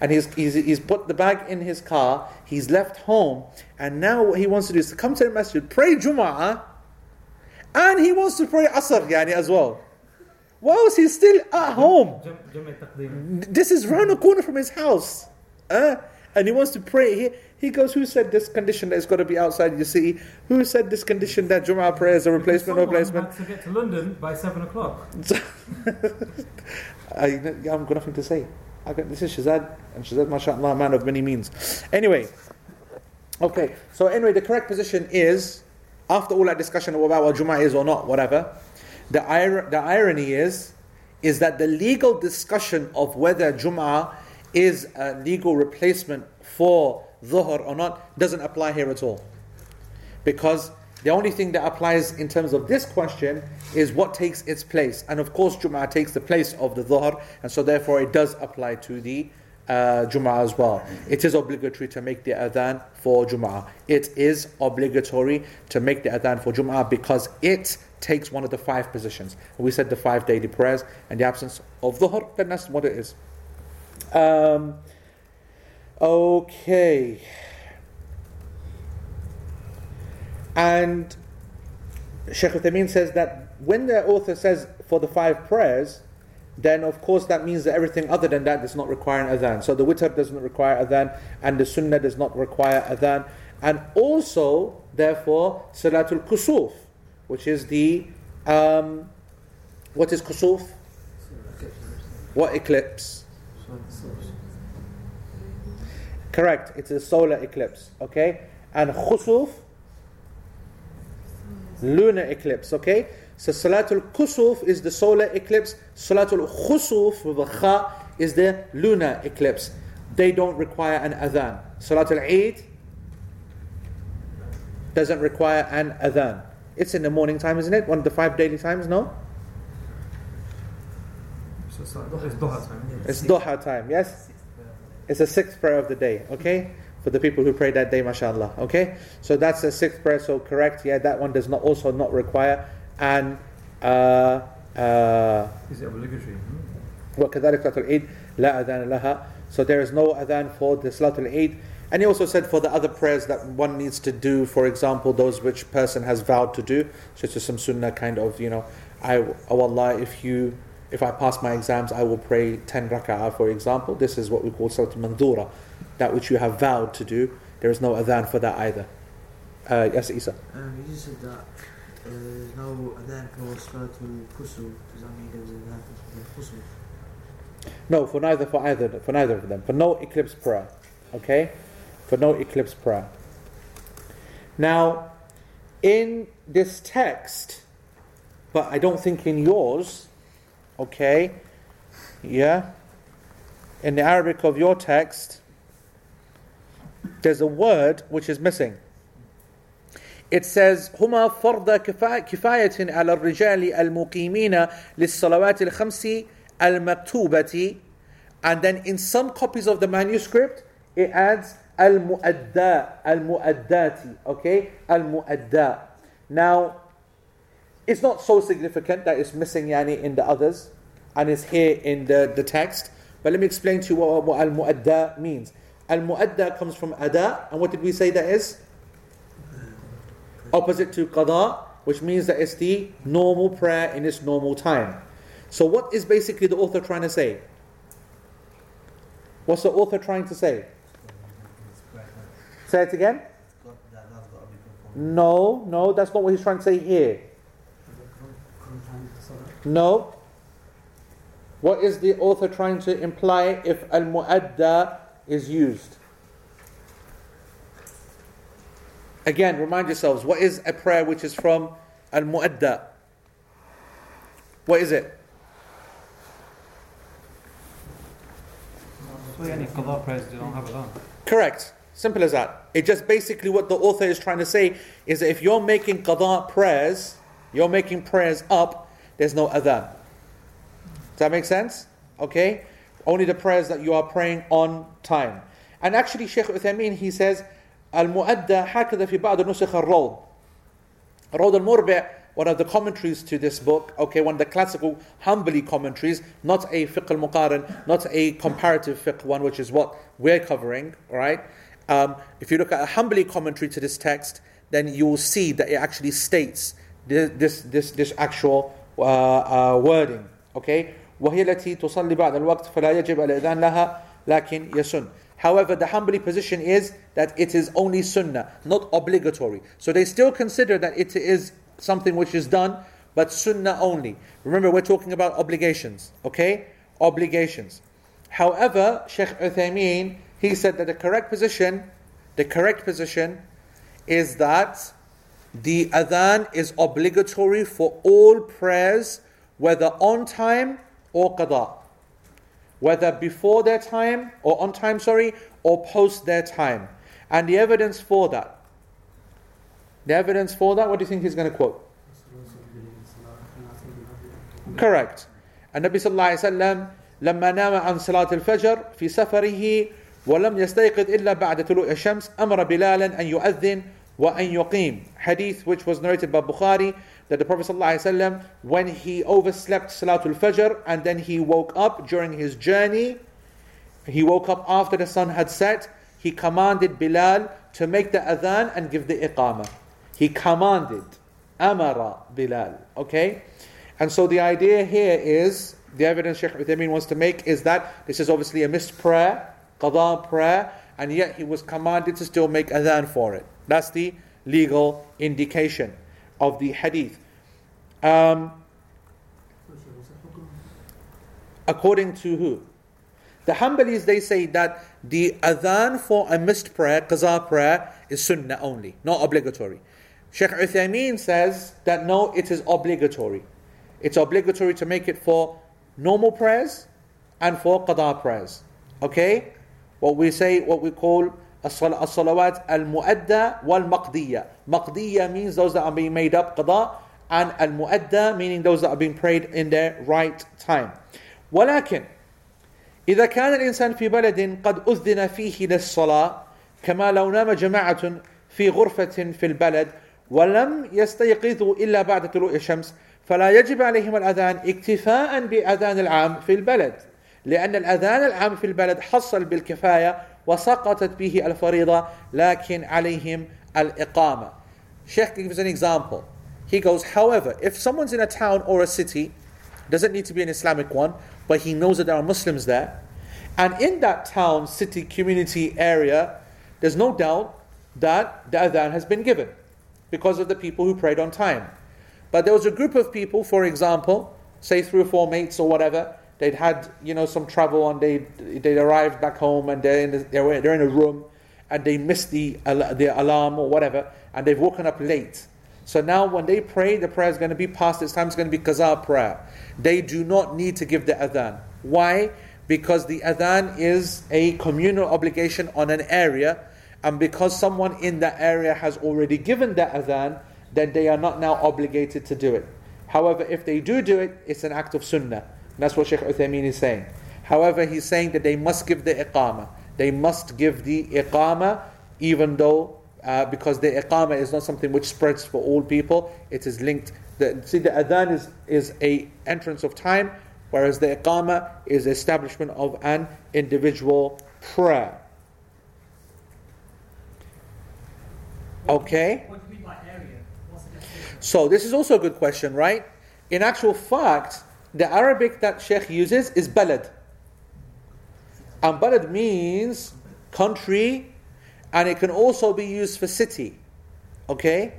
And he's, he's, he's put the bag in his car, he's left home, and now what he wants to do is to come to the masjid, pray Jum'ah, and he wants to pray Asr yani, as well. Whilst he's still at home. Jum- Jum'ah Taqdeem. This is round the corner from his house. Uh, and he wants to pray. He, he goes, Who said this condition that it's got to be outside your city? Who said this condition that Jum'ah prayer is a replacement or replacement? to get to London by 7 o'clock. I, I've got nothing to say. I got, this is Shazad, and Shazad, mashallah, a man of many means. Anyway, okay, so anyway, the correct position is, after all that discussion about what Jum'ah is or not, whatever, the, ir- the irony is, is that the legal discussion of whether Jum'ah is a legal replacement for Dhuhr or not doesn't apply here at all. Because the only thing that applies in terms of this question is what takes its place. And of course, Jum'ah takes the place of the Dhuhr, and so therefore it does apply to the uh, Jum'ah as well. It is obligatory to make the adhan for Jum'ah. It is obligatory to make the adhan for Jum'ah because it takes one of the five positions. We said the five daily prayers and the absence of the Dhuhr, then that's what it is. Um, okay. And Sheikh Uthaymeen says that when the author says for the five prayers, then of course that means that everything other than that does not require an adhan. So the witr doesn't require adhan, and the sunnah does not require adhan. And also, therefore, Salatul Kusuf, which is the, um, what is Kusuf? What eclipse? Correct, it's a solar eclipse, okay? And Khusuf, lunar eclipse, okay? So Salatul Kusuf is the solar eclipse, Salatul Khusuf with a Kha is the lunar eclipse. They don't require an adhan. Salatul Eid doesn't require an adhan. It's in the morning time, isn't it? One of the five daily times, no? It's Duha time. It's Duha time, yes? It's the sixth prayer of the day, okay? For the people who pray that day, mashallah, okay? So that's the sixth prayer, so correct, yeah, that one does not also not require an uh, uh, Is it obligatory? Hmm. وكذلك صلاة العيد لا أذان لها so there is no adhan for the Salatul Eid and he also said for the other prayers that one needs to do for example those which person has vowed to do such as some sunnah kind of you know I oh Allah if you if I pass my exams I will pray 10 rak'ah for example this is what we call Salatul Mandura that which you have vowed to do there is no adhan for that either uh, yes Isa Um, you just said that uh? No, for neither for either for neither of them. For no eclipse prayer. Okay? For no eclipse prayer. Now, in this text, but I don't think in yours, okay? Yeah? In the Arabic of your text, there's a word which is missing It says هما فرض كفا- كفاية على الرجال المقيمين للصلوات الخمس المكتوبة and then in some copies of the manuscript it adds المؤدى المؤدات okay المؤدى now it's not so significant that it's missing yani in the others and it's here in the, the text but let me explain to you what, what al-mu'adda means al-mu'adda comes from ada and what did we say that is Opposite to qada which means that it's the normal prayer in its normal time. So what is basically the author trying to say? What's the author trying to say? Say it again. No no that's not what he's trying to say here. No. What is the author trying to imply if al muadda is used? Again, remind yourselves what is a prayer which is from al muadda? What is it? So any qadha prayers they don't have adhan. Correct. Simple as that. It just basically what the author is trying to say is that if you're making qada prayers, you're making prayers up, there's no adhan. Does that make sense? Okay? Only the prayers that you are praying on time. And actually, Sheikh Uthaymeen, he says, المؤدى هكذا في بعض نسخ الروض روض المربع one of the commentaries to this book, okay, one of the classical Hanbali commentaries, not a fiqh al-muqarin, not a comparative fiqh one, which is what we're covering, right? Um, if you look at a Hanbali commentary to this text, then you will see that it actually states this, this, this, this actual uh, uh, wording, okay? وهي التي تصلي بعد الوقت فلا يجب الإذان لها لكن يسن. However, the Hanbali position is that it is only sunnah, not obligatory. So they still consider that it is something which is done, but sunnah only. Remember, we're talking about obligations, okay? Obligations. However, Sheikh Uthaymeen, he said that the correct position, the correct position is that the adhan is obligatory for all prayers, whether on time or qada Whether before their time, or on time, sorry, or post their time. And the evidence for that. The evidence for that, what do you think he's going to quote? Correct. النبي صلى الله عليه وسلم لما نام عن صلاة الفجر في سفره ولم يستيقظ إلا بعد طلوع الشمس أمر بلالا أن يؤذن وأن يقيم hadith which was narrated by Bukhari that the Prophet ﷺ, when he overslept Salatul Fajr and then he woke up during his journey, he woke up after the sun had set, he commanded Bilal to make the adhan and give the iqamah. He commanded, amara Bilal. Okay? And so the idea here is, the evidence Sheikh Uthaymeen wants to make is that this is obviously a missed prayer, qadha prayer, and yet he was commanded to still make adhan for it. That's the legal indication of the hadith. Um, according to who? The Hanbalis they say that the adhan for a missed prayer, qaza prayer, is sunnah only, not obligatory. Sheikh Uthaymeen says that no, it is obligatory. It's obligatory to make it for normal prayers and for qada prayers. Okay? What we say, what we call as-salawat al-mu'adda wal-maqdiyya. Maqdiyya means those that are being made up, qada, and al-mu'adda meaning those that are being prayed in their right time. ولكن إذا كان الإنسان في بلد قد أذن فيه للصلاة كما لو نام جماعة في غرفة في البلد ولم يستيقظوا إلا بعد طلوع الشمس فلا يجب عليهم الأذان اكتفاء بأذان العام في البلد لأن الأذان العام في البلد حصل بالكفاية وسقطت به الفريضة لكن عليهم الإقامة Sheikh gives an example. He goes, however, if someone's in a town or a city, doesn't need to be an Islamic one, but he knows that there are Muslims there, and in that town, city, community, area, there's no doubt that the adhan has been given because of the people who prayed on time. But there was a group of people, for example, say three or four mates or whatever, they'd had you know some travel and they they arrived back home and they're in the, they're, they're in a room and they missed the the alarm or whatever and they've woken up late. So now when they pray, the prayer is going to be past its time. It's going to be qaza prayer. They do not need to give the adhan. Why? Because the adhan is a communal obligation on an area, and because someone in that area has already given the adhan, then they are not now obligated to do it. However, if they do do it, it's an act of sunnah. And that's what Sheikh Uthaymeen is saying. However, he's saying that they must give the iqamah. They must give the iqamah, even though, uh, because the iqamah is not something which spreads for all people, it is linked. The, see, the adhan is, is a entrance of time, whereas the iqamah is establishment of an individual prayer. Okay? What do you mean by area? What's the? So this is also a good question, right? In actual fact, the Arabic that Sheikh uses is balad. And balad means country, and it can also be used for city. Okay?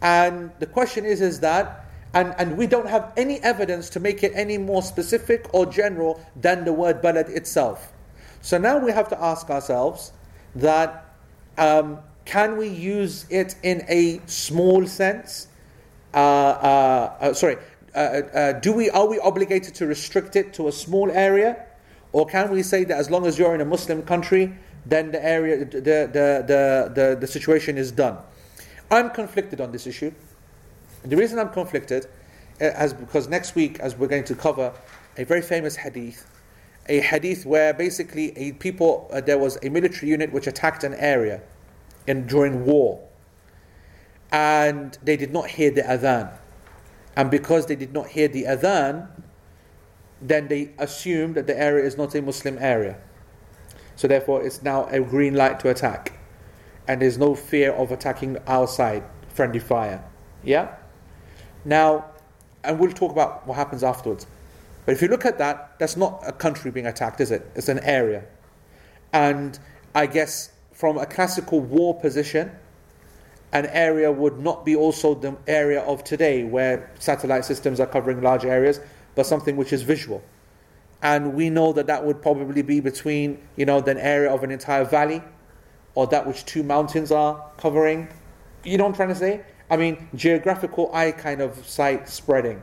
And the question is, is that, and, and we don't have any evidence to make it any more specific or general than the word balad itself. So now we have to ask ourselves that um, can we use it in a small sense? Uh, uh, uh, sorry, uh, uh, do we are we obligated to restrict it to a small area, or can we say that as long as you're in a Muslim country, then the area, the the the the, the situation is done? I'm conflicted on this issue. The reason I'm conflicted is because next week, as we're going to cover a very famous hadith, a hadith where basically a people uh, there was a military unit which attacked an area in during war, and they did not hear the adhan, and because they did not hear the adhan, then they assumed that the area is not a Muslim area, so therefore it's now a green light to attack, and there's no fear of attacking our side, friendly fire, yeah. Now, and we'll talk about what happens afterwards. But if you look at that, that's not a country being attacked, is it? It's an area. And I guess from a classical war position, an area would not be also the area of today where satellite systems are covering large areas, but something which is visual. And we know that that would probably be between, you know, the area of an entire valley or that which two mountains are covering. You know what I'm trying to say? I mean, geographical eye kind of sight spreading,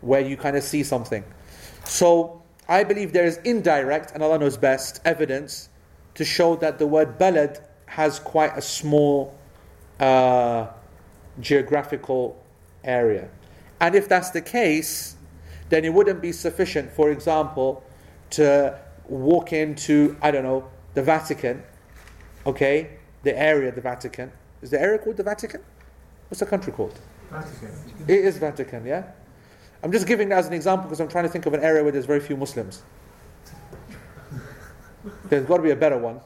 where you kind of see something. So I believe there is indirect, and Allah knows best, evidence to show that the word balad has quite a small uh, geographical area. And if that's the case, then it wouldn't be sufficient, for example, to walk into, I don't know, the Vatican, okay, the area the Vatican. Is the area called the Vatican? What's the country called? Vatican. It is Vatican, yeah? I'm just giving that as an example because I'm trying to think of an area where there's very few Muslims. There's got to be a better one.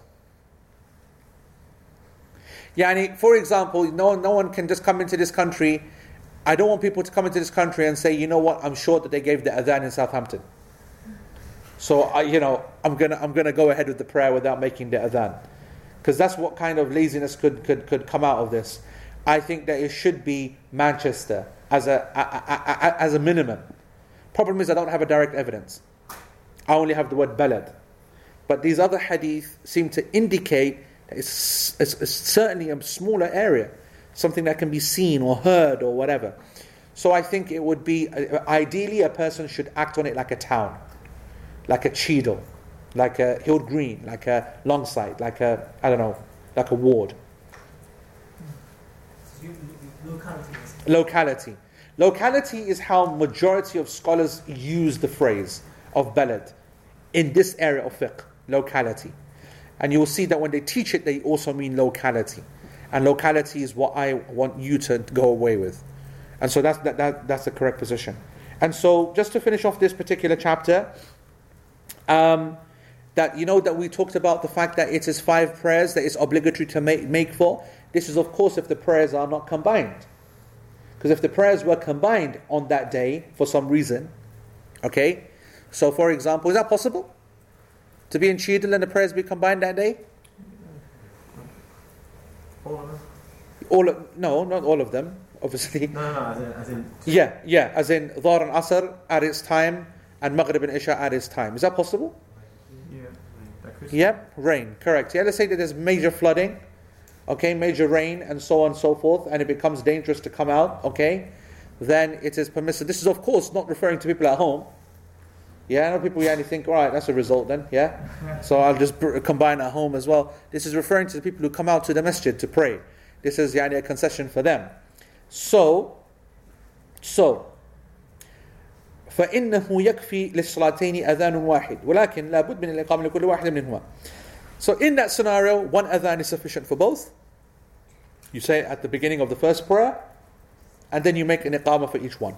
Yani, for example, no, no one can just come into this country. I don't want people to come into this country and say, you know what, I'm sure that they gave the adhan in Southampton. So, I, you know, I'm going to I'm gonna go ahead with the prayer without making the adhan. Because that's what kind of laziness could, could, could come out of this. I think that it should be Manchester as a, a, a, a, as a minimum. Problem is, I don't have a direct evidence. I only have the word balad. But these other hadith seem to indicate it's, it's, it's certainly a smaller area, something that can be seen or heard or whatever. So I think it would be, uh, ideally, a person should act on it like a town, like a Cheadle, like a Heald Green, like a Longsight, like a, I don't know, like a ward. Locality Locality. Locality is how majority of scholars use the phrase of balad in this area of fiqh, locality. And you will see that when they teach it, they also mean locality. And locality is what I want you to go away with. And so that's, that, that, that's the correct position. And so, just to finish off this particular chapter, um, that you know that we talked about the fact that it is five prayers that is obligatory to make, make for. This is, of course, if the prayers are not combined. Because if the prayers were combined on that day for some reason, okay, so for example, is that possible? To be in Cheadle and the prayers be combined that day? All of them? All of, no, not all of them, obviously. No, no, as in, as in Yeah, yeah, as in Dhuhr and Asr at its time and Maghrib and Isha at its time. Is that possible? yeah. Yep, rain, correct. Yeah, let's say that there's major flooding, okay, major rain and so on and so forth, and it becomes dangerous to come out, okay, then it is permissible. This is, of course, not referring to people at home, Yeah, I know people yani think, all right, that's a result then, yeah? So I'll just br- combine at home as well. This is referring to the people who come out to the masjid to pray. This is yani a concession for them. So, so, فإنه يكفي للصلاتين أذان واحد ولكن لا بد من الإقامة لكل واحد منهما. So in that scenario, one adhan is sufficient for both. You say it at the beginning of the first prayer, and then you make an iqamah for each one.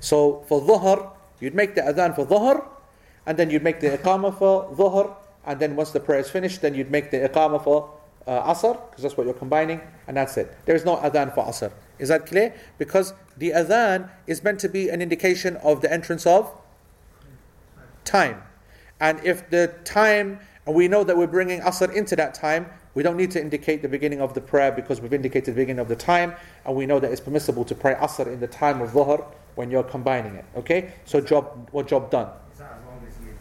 So for dhuhr, you'd make the adhan for dhuhr, and then you'd make the iqamah for dhuhr, and then once the prayer is finished, then you'd make the iqamah for uh, asr, because that's what you're combining, and that's it. There is no adhan for asr. Is that clear? Because the adhan is meant to be an indication of the entrance of time. And if the time, and we know that we're bringing asr into that time, we don't need to indicate the beginning of the prayer because we've indicated the beginning of the time, and we know that it's permissible to pray asr in the time of dhuhr when you're combining it. Okay? So job, what job done? Is that as long as you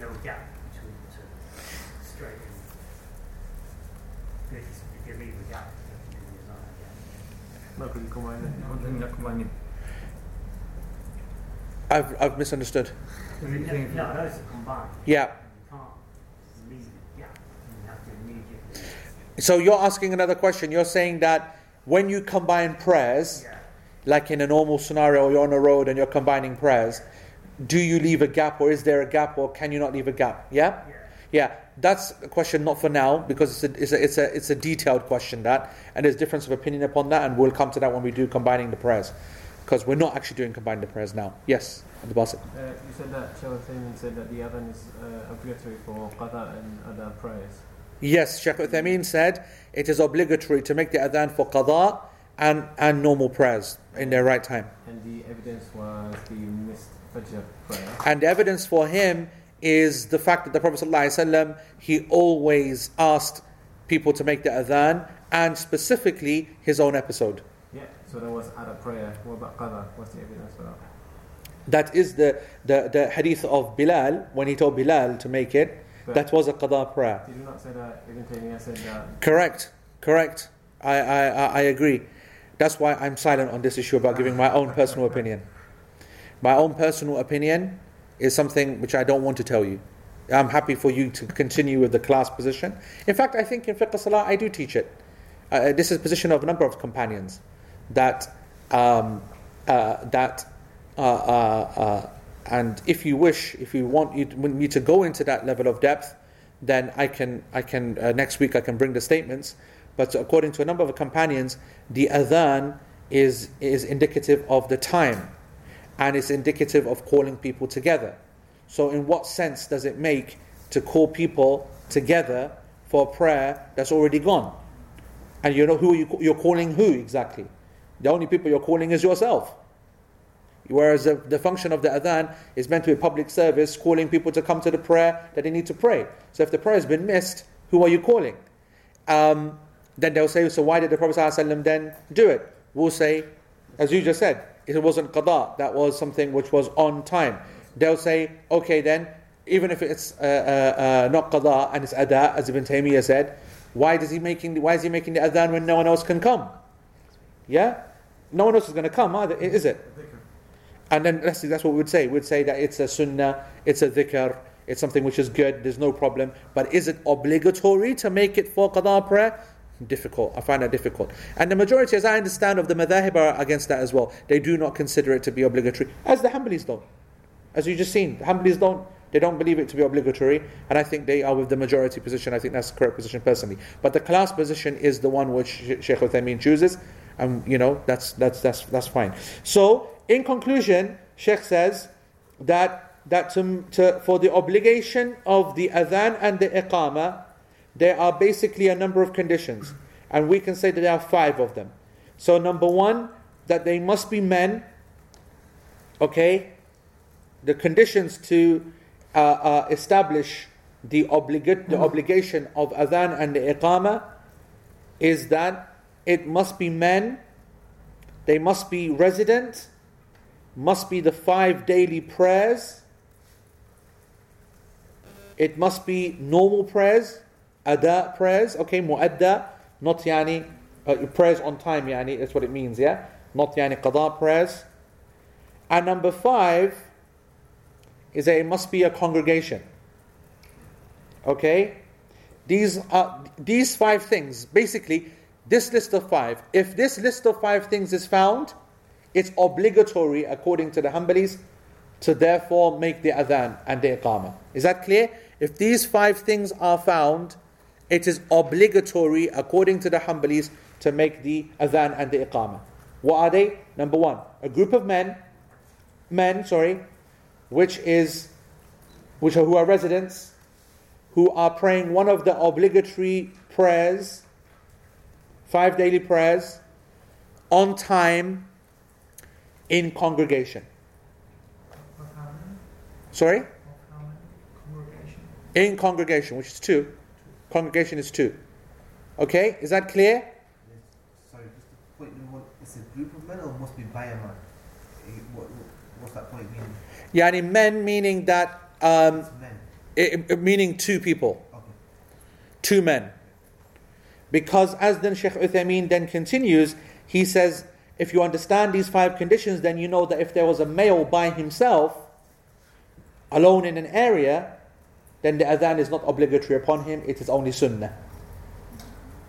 no gap between the two? Straight in. If if you leave a gap, then there's not a gap. No, because you combine it. And then you're combining. I've, I've misunderstood. No, no, those are combined. Yeah. You can't leave a gap. You have to immediately. So you're asking another question. You're saying that when you combine prayers, Yeah. Like in a normal scenario, you're on a road and you're combining prayers, do you leave a gap or is there a gap or can you not leave a gap? Yeah? Yeah. Yeah, that's a question not for now because it's a, it's a, it's a, it's a detailed question that, and there's difference of opinion upon that, and we'll come to that when we do combining the prayers, because we're not actually doing combining the prayers now. Yes, Abdul Basit. Uh, you said that Shaykh Uthaymeen said that the adhan is uh, obligatory for qada and other prayers. Yes, Sheikh Uthaymeen said it is obligatory to make the adhan for qada and, and normal prayers in their right time. And the evidence was the missed Fajr prayer. And the evidence for him is the fact that the Prophet ﷺ, he always asked people to make the adhan and specifically his own episode. Yeah, so that was other prayer. What about qada? What's the evidence for that? That is the, the, the hadith of Bilal, when he told Bilal to make it, that was a qada prayer. Did you not say that Ibn Taymiyyah said that? Correct, correct. I, I I agree. That's why I'm silent on this issue about giving my own personal opinion. My own personal opinion is something which I don't want to tell you. I'm happy for you to continue with the class position. In fact, I think in fiqh salah I do teach it. Uh, this is a position of a number of companions that um, uh, that uh, uh, uh, and if you wish, if you want me to go into that level of depth, then I can I can uh, next week I can bring the statements. But according to a number of companions, the adhan is is indicative of the time, and it's indicative of calling people together. So, in what sense does it make to call people together for a prayer that's already gone? And you know who you, you're calling who exactly? The only people you're calling is yourself. Whereas the, the function of the adhan is meant to be public service, calling people to come to the prayer that they need to pray. So if the prayer has been missed, who are you calling? Um, then they'll say, so why did the Prophet ﷺ then do it? We'll say, as you just said, it wasn't qada, that was something which was on time. They'll say, okay then, even if it's uh, uh, uh, not qada and it's ada, as Ibn Taymiyyah said, why does he making why is he making the adhan when no one else can come? Yeah? No one else is going to come either, is it? And then let's see, that's what we would say. We'd say that it's a sunnah, it's a dhikr, it's something which is good, there's no problem. But is it obligatory to make it for qada prayer? Difficult. I find that difficult. And the majority, as I understand, of the madhahib are against that as well. They do not consider it to be obligatory, as the Hanbalis don't. As you just seen, the Hanbalis don't. They don't believe it to be obligatory, and I think they are with the majority position. I think that's the correct position personally. But the class position is the one which Sheikh Uthaymeen chooses, and you know that's that's that's that's fine. So, in conclusion, Sheikh says that that to, to, for the obligation of the adhan and the iqama, there are basically a number of conditions, and we can say that there are five of them. So, number one, that they must be men. Okay, the conditions to uh, uh, establish the, obliga- the obligation of adhan and the iqama is that it must be men, they must be resident, must be the five daily prayers, it must be normal prayers, ada prayers, okay, muadda, not yani, uh, prayers on time, yani, that's what it means, yeah? Not yani qada prayers. And number five, is that it must be a congregation. Okay? These are these five things. Basically, this list of five. If this list of five things is found, it's obligatory according to the Hanbalis to therefore make the adhan and the iqamah. Is that clear? If these five things are found, it is obligatory according to the Hanbalis to make the adhan and the iqamah. What are they? Number one, a group of men, men, sorry, which is which are who are residents, who are praying one of the obligatory prayers, five daily prayers, on time in congregation. Sorry? Congregation. In congregation, which is two. Congregation is two. Okay, is that clear? Sorry, just a point number one. It's a group of men or must be by a man? Eh, What, what's that point mean? Yeah, Yani men meaning that, um, It's men. it, it- meaning two people, Okay. two men. Because as then Sheikh Uthaymeen then continues, he says, if you understand these five conditions, then you know that if there was a male by himself, alone in an area, then the adhan is not obligatory upon him, it is only sunnah.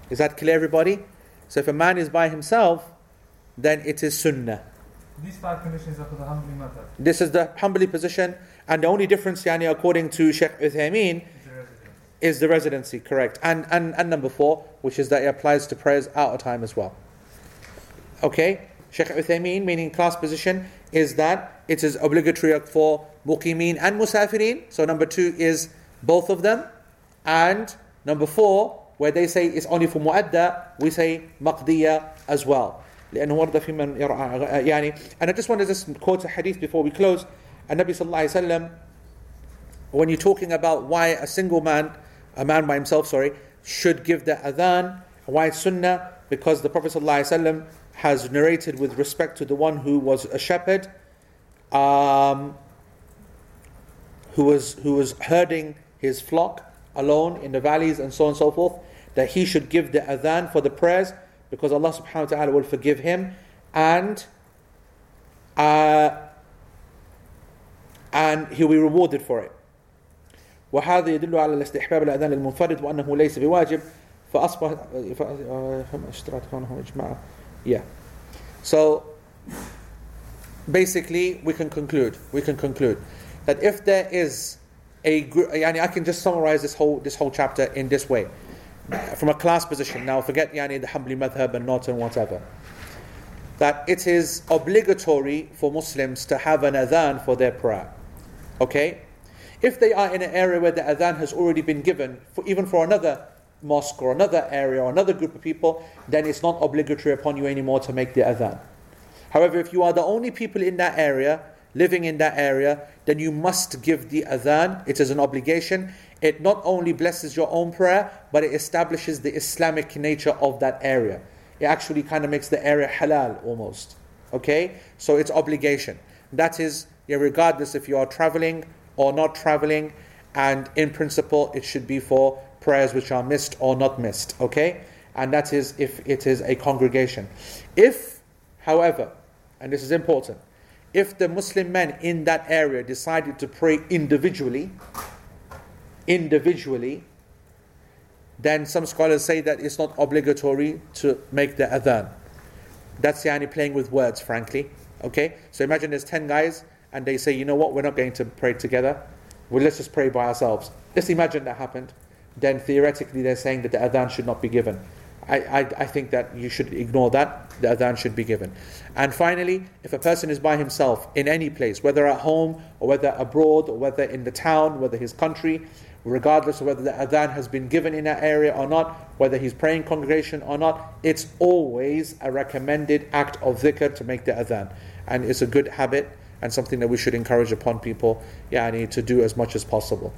Is that clear, everybody? So if a man is by himself, then it is sunnah. These five conditions are for the Hanbali method. This is the Hanbali position, and the only difference, yani, according to Sheikh Uthaymeen, Is the is the residency, correct. And, and, and number four, which is that it applies to prayers out of time as well. Okay? Sheikh Uthaymeen, meaning class position, is that it is obligatory for muqimin and musafirin. So number two is both of them. And number four, where they say it's only for muadda, we say maqdiya as well. لأنه ورد في من يرعى يعني and I just want to just quote a hadith before we close النبي صلى الله عليه وسلم when you're talking about why a single man, a man by himself, sorry, should give the adhan, why it's sunnah, because the Prophet ﷺ has narrated with respect to the one who was a shepherd, um, who was who was herding his flock alone in the valleys and so on and so forth, that he should give the adhan for the prayers because Allah subhanahu wa ta'ala will forgive him and uh, and he'll be rewarded for it. وهذا يدل على الاستحباب الأذان للمنفرد وأنه ليس بواجب فأصبح هم اشتراط كونهم إجماع yeah so basically we can conclude we can conclude that if there is a yani I can just summarize this whole this whole chapter in this way. From a class position now forget yani the Hanbali madhab and not and whatever. That it is obligatory for Muslims to have an adhan for their prayer. Okay? If they are in an area where the adhan has already been given, for, even for another mosque or another area or another group of people, then it's not obligatory upon you anymore to make the adhan. However, if you are the only people in that area, living in that area, then you must give the adhan. It is an obligation. It not only blesses your own prayer, but it establishes the Islamic nature of that area. It actually kind of makes the area halal almost. Okay? So it's obligation. That is, yeah, regardless if you are traveling or not traveling, and in principle, it should be for prayers which are missed or not missed. Okay? And that is if it is a congregation. If, however, and this is important, if the Muslim men in that area decided to pray individually, individually, then some scholars say that it's not obligatory to make the adhan. That's yani playing with words, frankly. Okay? So imagine there's 10 guys and they say, you know what, we're not going to pray together. Well, let's just pray by ourselves. Let's imagine that happened. Then theoretically, they're saying that the adhan should not be given. I, I, I think that you should ignore that. The adhan should be given. And finally, if a person is by himself in any place, whether at home or whether abroad or whether in the town, whether his country, regardless of whether the adhan has been given in that area or not, whether he's praying congregation or not, it's always a recommended act of dhikr to make the adhan. And it's a good habit and something that we should encourage upon people yani, to do as much as possible.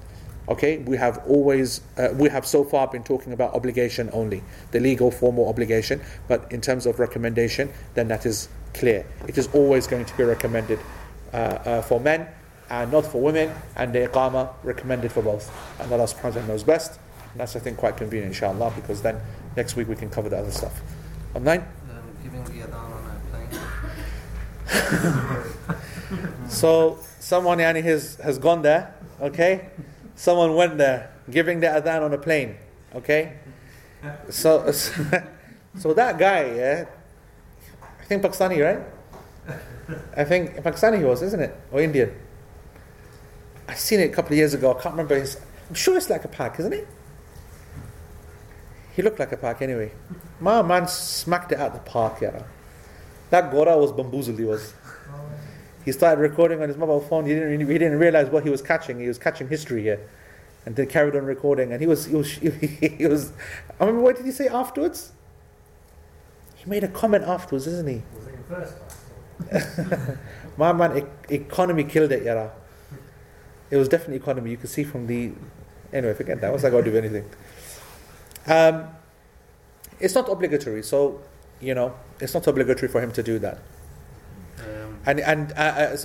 Okay, we have always, uh, we have so far been talking about obligation only, the legal formal obligation, but in terms of recommendation, then that is clear. It is always going to be recommended uh, uh, for men and not for women, and the iqama recommended for both. And Allah subhanahu wa ta'ala knows best. And that's, I think, quite convenient, inshallah, because then next week we can cover the other stuff. Online? So someone yani, has, has gone there, okay? Someone went there, giving the adhan on a plane, okay? So, so that guy, yeah, I think Pakistani, right? I think Pakistani he was, isn't it? Or Indian? I seen it a couple of years ago. I can't remember his. I'm sure it's like a pack, isn't it? He looked like a pack anyway. My man smacked it out the park, yeah. That Gora was bamboozled. He was. He started recording on his mobile phone. He didn't. He didn't realize what he was catching. He was catching history here, and then carried on recording. And he was. He was. He was. I remember what did he say afterwards? He made a comment afterwards, isn't he? Was it in first class? My man, e- economy killed it, Yara. It was definitely economy. You could see from the. Anyway, forget that. What's that got to do with anything? Um, it's not obligatory, so you know it's not obligatory for him to do that. And and uh, uh,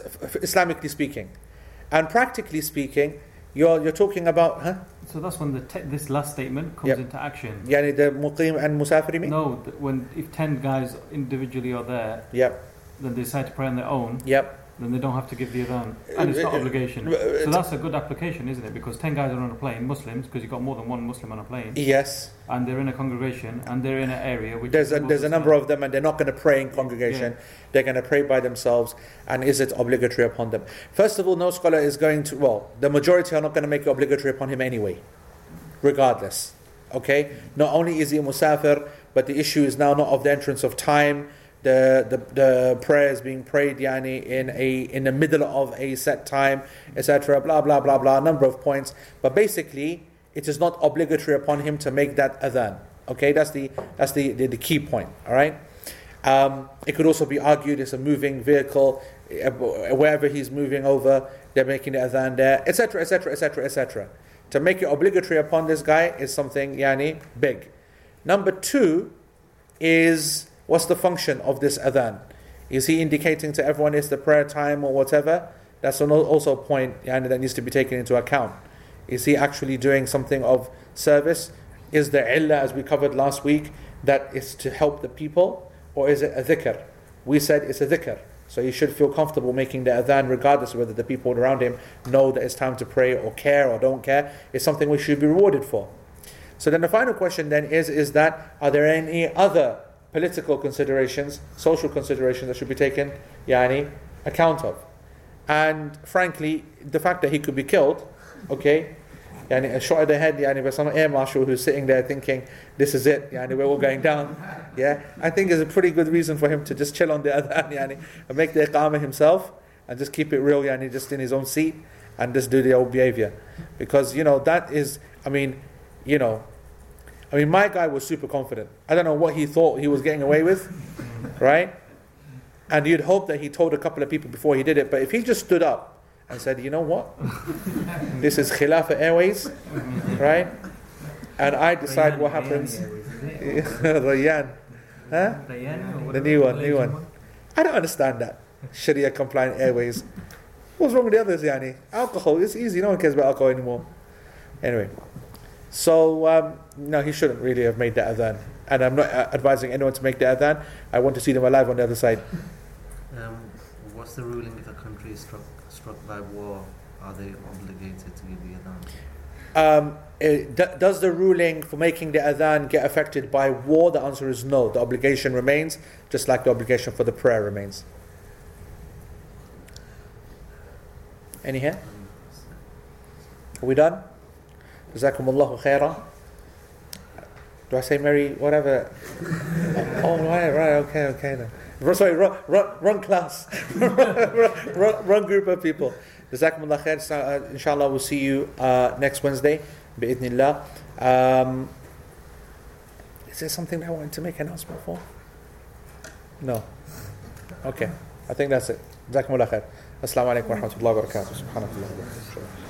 Islamically speaking, and practically speaking, you're you're talking about, huh? So that's when the te- this last statement comes Yep. into action. Yani the muqim and musafir, mean? No, th- when if ten guys individually are there, Yep, then they decide to pray on their own, yep. Then they don't have to give the adhan, and it's not Uh, uh, obligation. So that's a good application, isn't it? Because ten guys are on a plane, Muslims, because you've got more than one Muslim on a plane, Yes, and they're in a congregation, and they're in an area which there's a there's a number of them, and they're not going to pray in congregation. They're going to pray by themselves, and is it obligatory upon them? First of all, no scholar is going to. Well, the majority are not going to make it obligatory upon him anyway, regardless. Okay, not only is he a musafir, but the issue is now not of the entrance of time. The, the, the prayer is being prayed yani, in a in the middle of a set time, etc. Blah blah blah blah. Number of points, but basically, it is not obligatory upon him to make that adhan. Okay, that's the that's the, the, the key point. All right. Um, it could also be argued it's a moving vehicle, uh, wherever he's moving over, they're making the adhan there, etc., etc., etc., etc. To make it obligatory upon this guy is something yani big. Number two is what's the function of this adhan? Is he indicating to everyone it's the prayer time or whatever? That's also a point yani, that needs to be taken into account. Is he actually doing something of service? Is the illah, as we covered last week, that is to help the people? Or is it a dhikr? We said it's a dhikr. So he should feel comfortable making the adhan regardless of whether the people around him know that it's time to pray or care or don't care. It's something we should be rewarded for. So then the final question then is, is that are there any other political considerations, social considerations that should be taken yani, account of? And frankly, the fact that he could be killed, okay, yani, a shot at the head yani, by some air marshal who's sitting there thinking, this is it, yani, we're all going down, yeah, I think is a pretty good reason for him to just chill on the adhan yani, and make the iqamah himself and just keep it real, yani, just in his own seat and just do the old behavior. Because, you know, that is, I mean, you know, I mean, my guy was super confident. I don't know what he thought he was getting away with, right? And you'd hope that he told a couple of people before he did it. But if he just stood up and said, you know what? this is Khilafah Airways, right? And I decide what happens. Rayyan. Huh? The new one, new one. I don't understand that. Sharia compliant airways. What's wrong with the others, Yani? Alcohol, it's easy. No one cares about alcohol anymore. Anyway. So, um, no, he shouldn't really have made that adhan. And I'm not uh, advising anyone to make the adhan. I want to see them alive on the other side. um, what's the ruling if a country is struck struck by war? Are they obligated to give the adhan? Um, it, d- does the ruling for making the adhan get affected by war? The answer is no. The obligation remains, just like the obligation for the prayer remains. Any here? Are we done? Jazakumullahu khairah. Do I say Mary, whatever? oh, right, right, okay, okay then. Sorry, wrong, wrong, wrong class. wrong, wrong group of people. Jazakumullah khair. Uh, Inshallah, we'll see you uh, next Wednesday. Bi'idhnillah. Um, is there something I wanted to make an announcement for? No. Okay. I think that's it. Jazakumullah khair. Assalamu alaikum wa rahmatullahi wa barakatuh. Subhanakallah.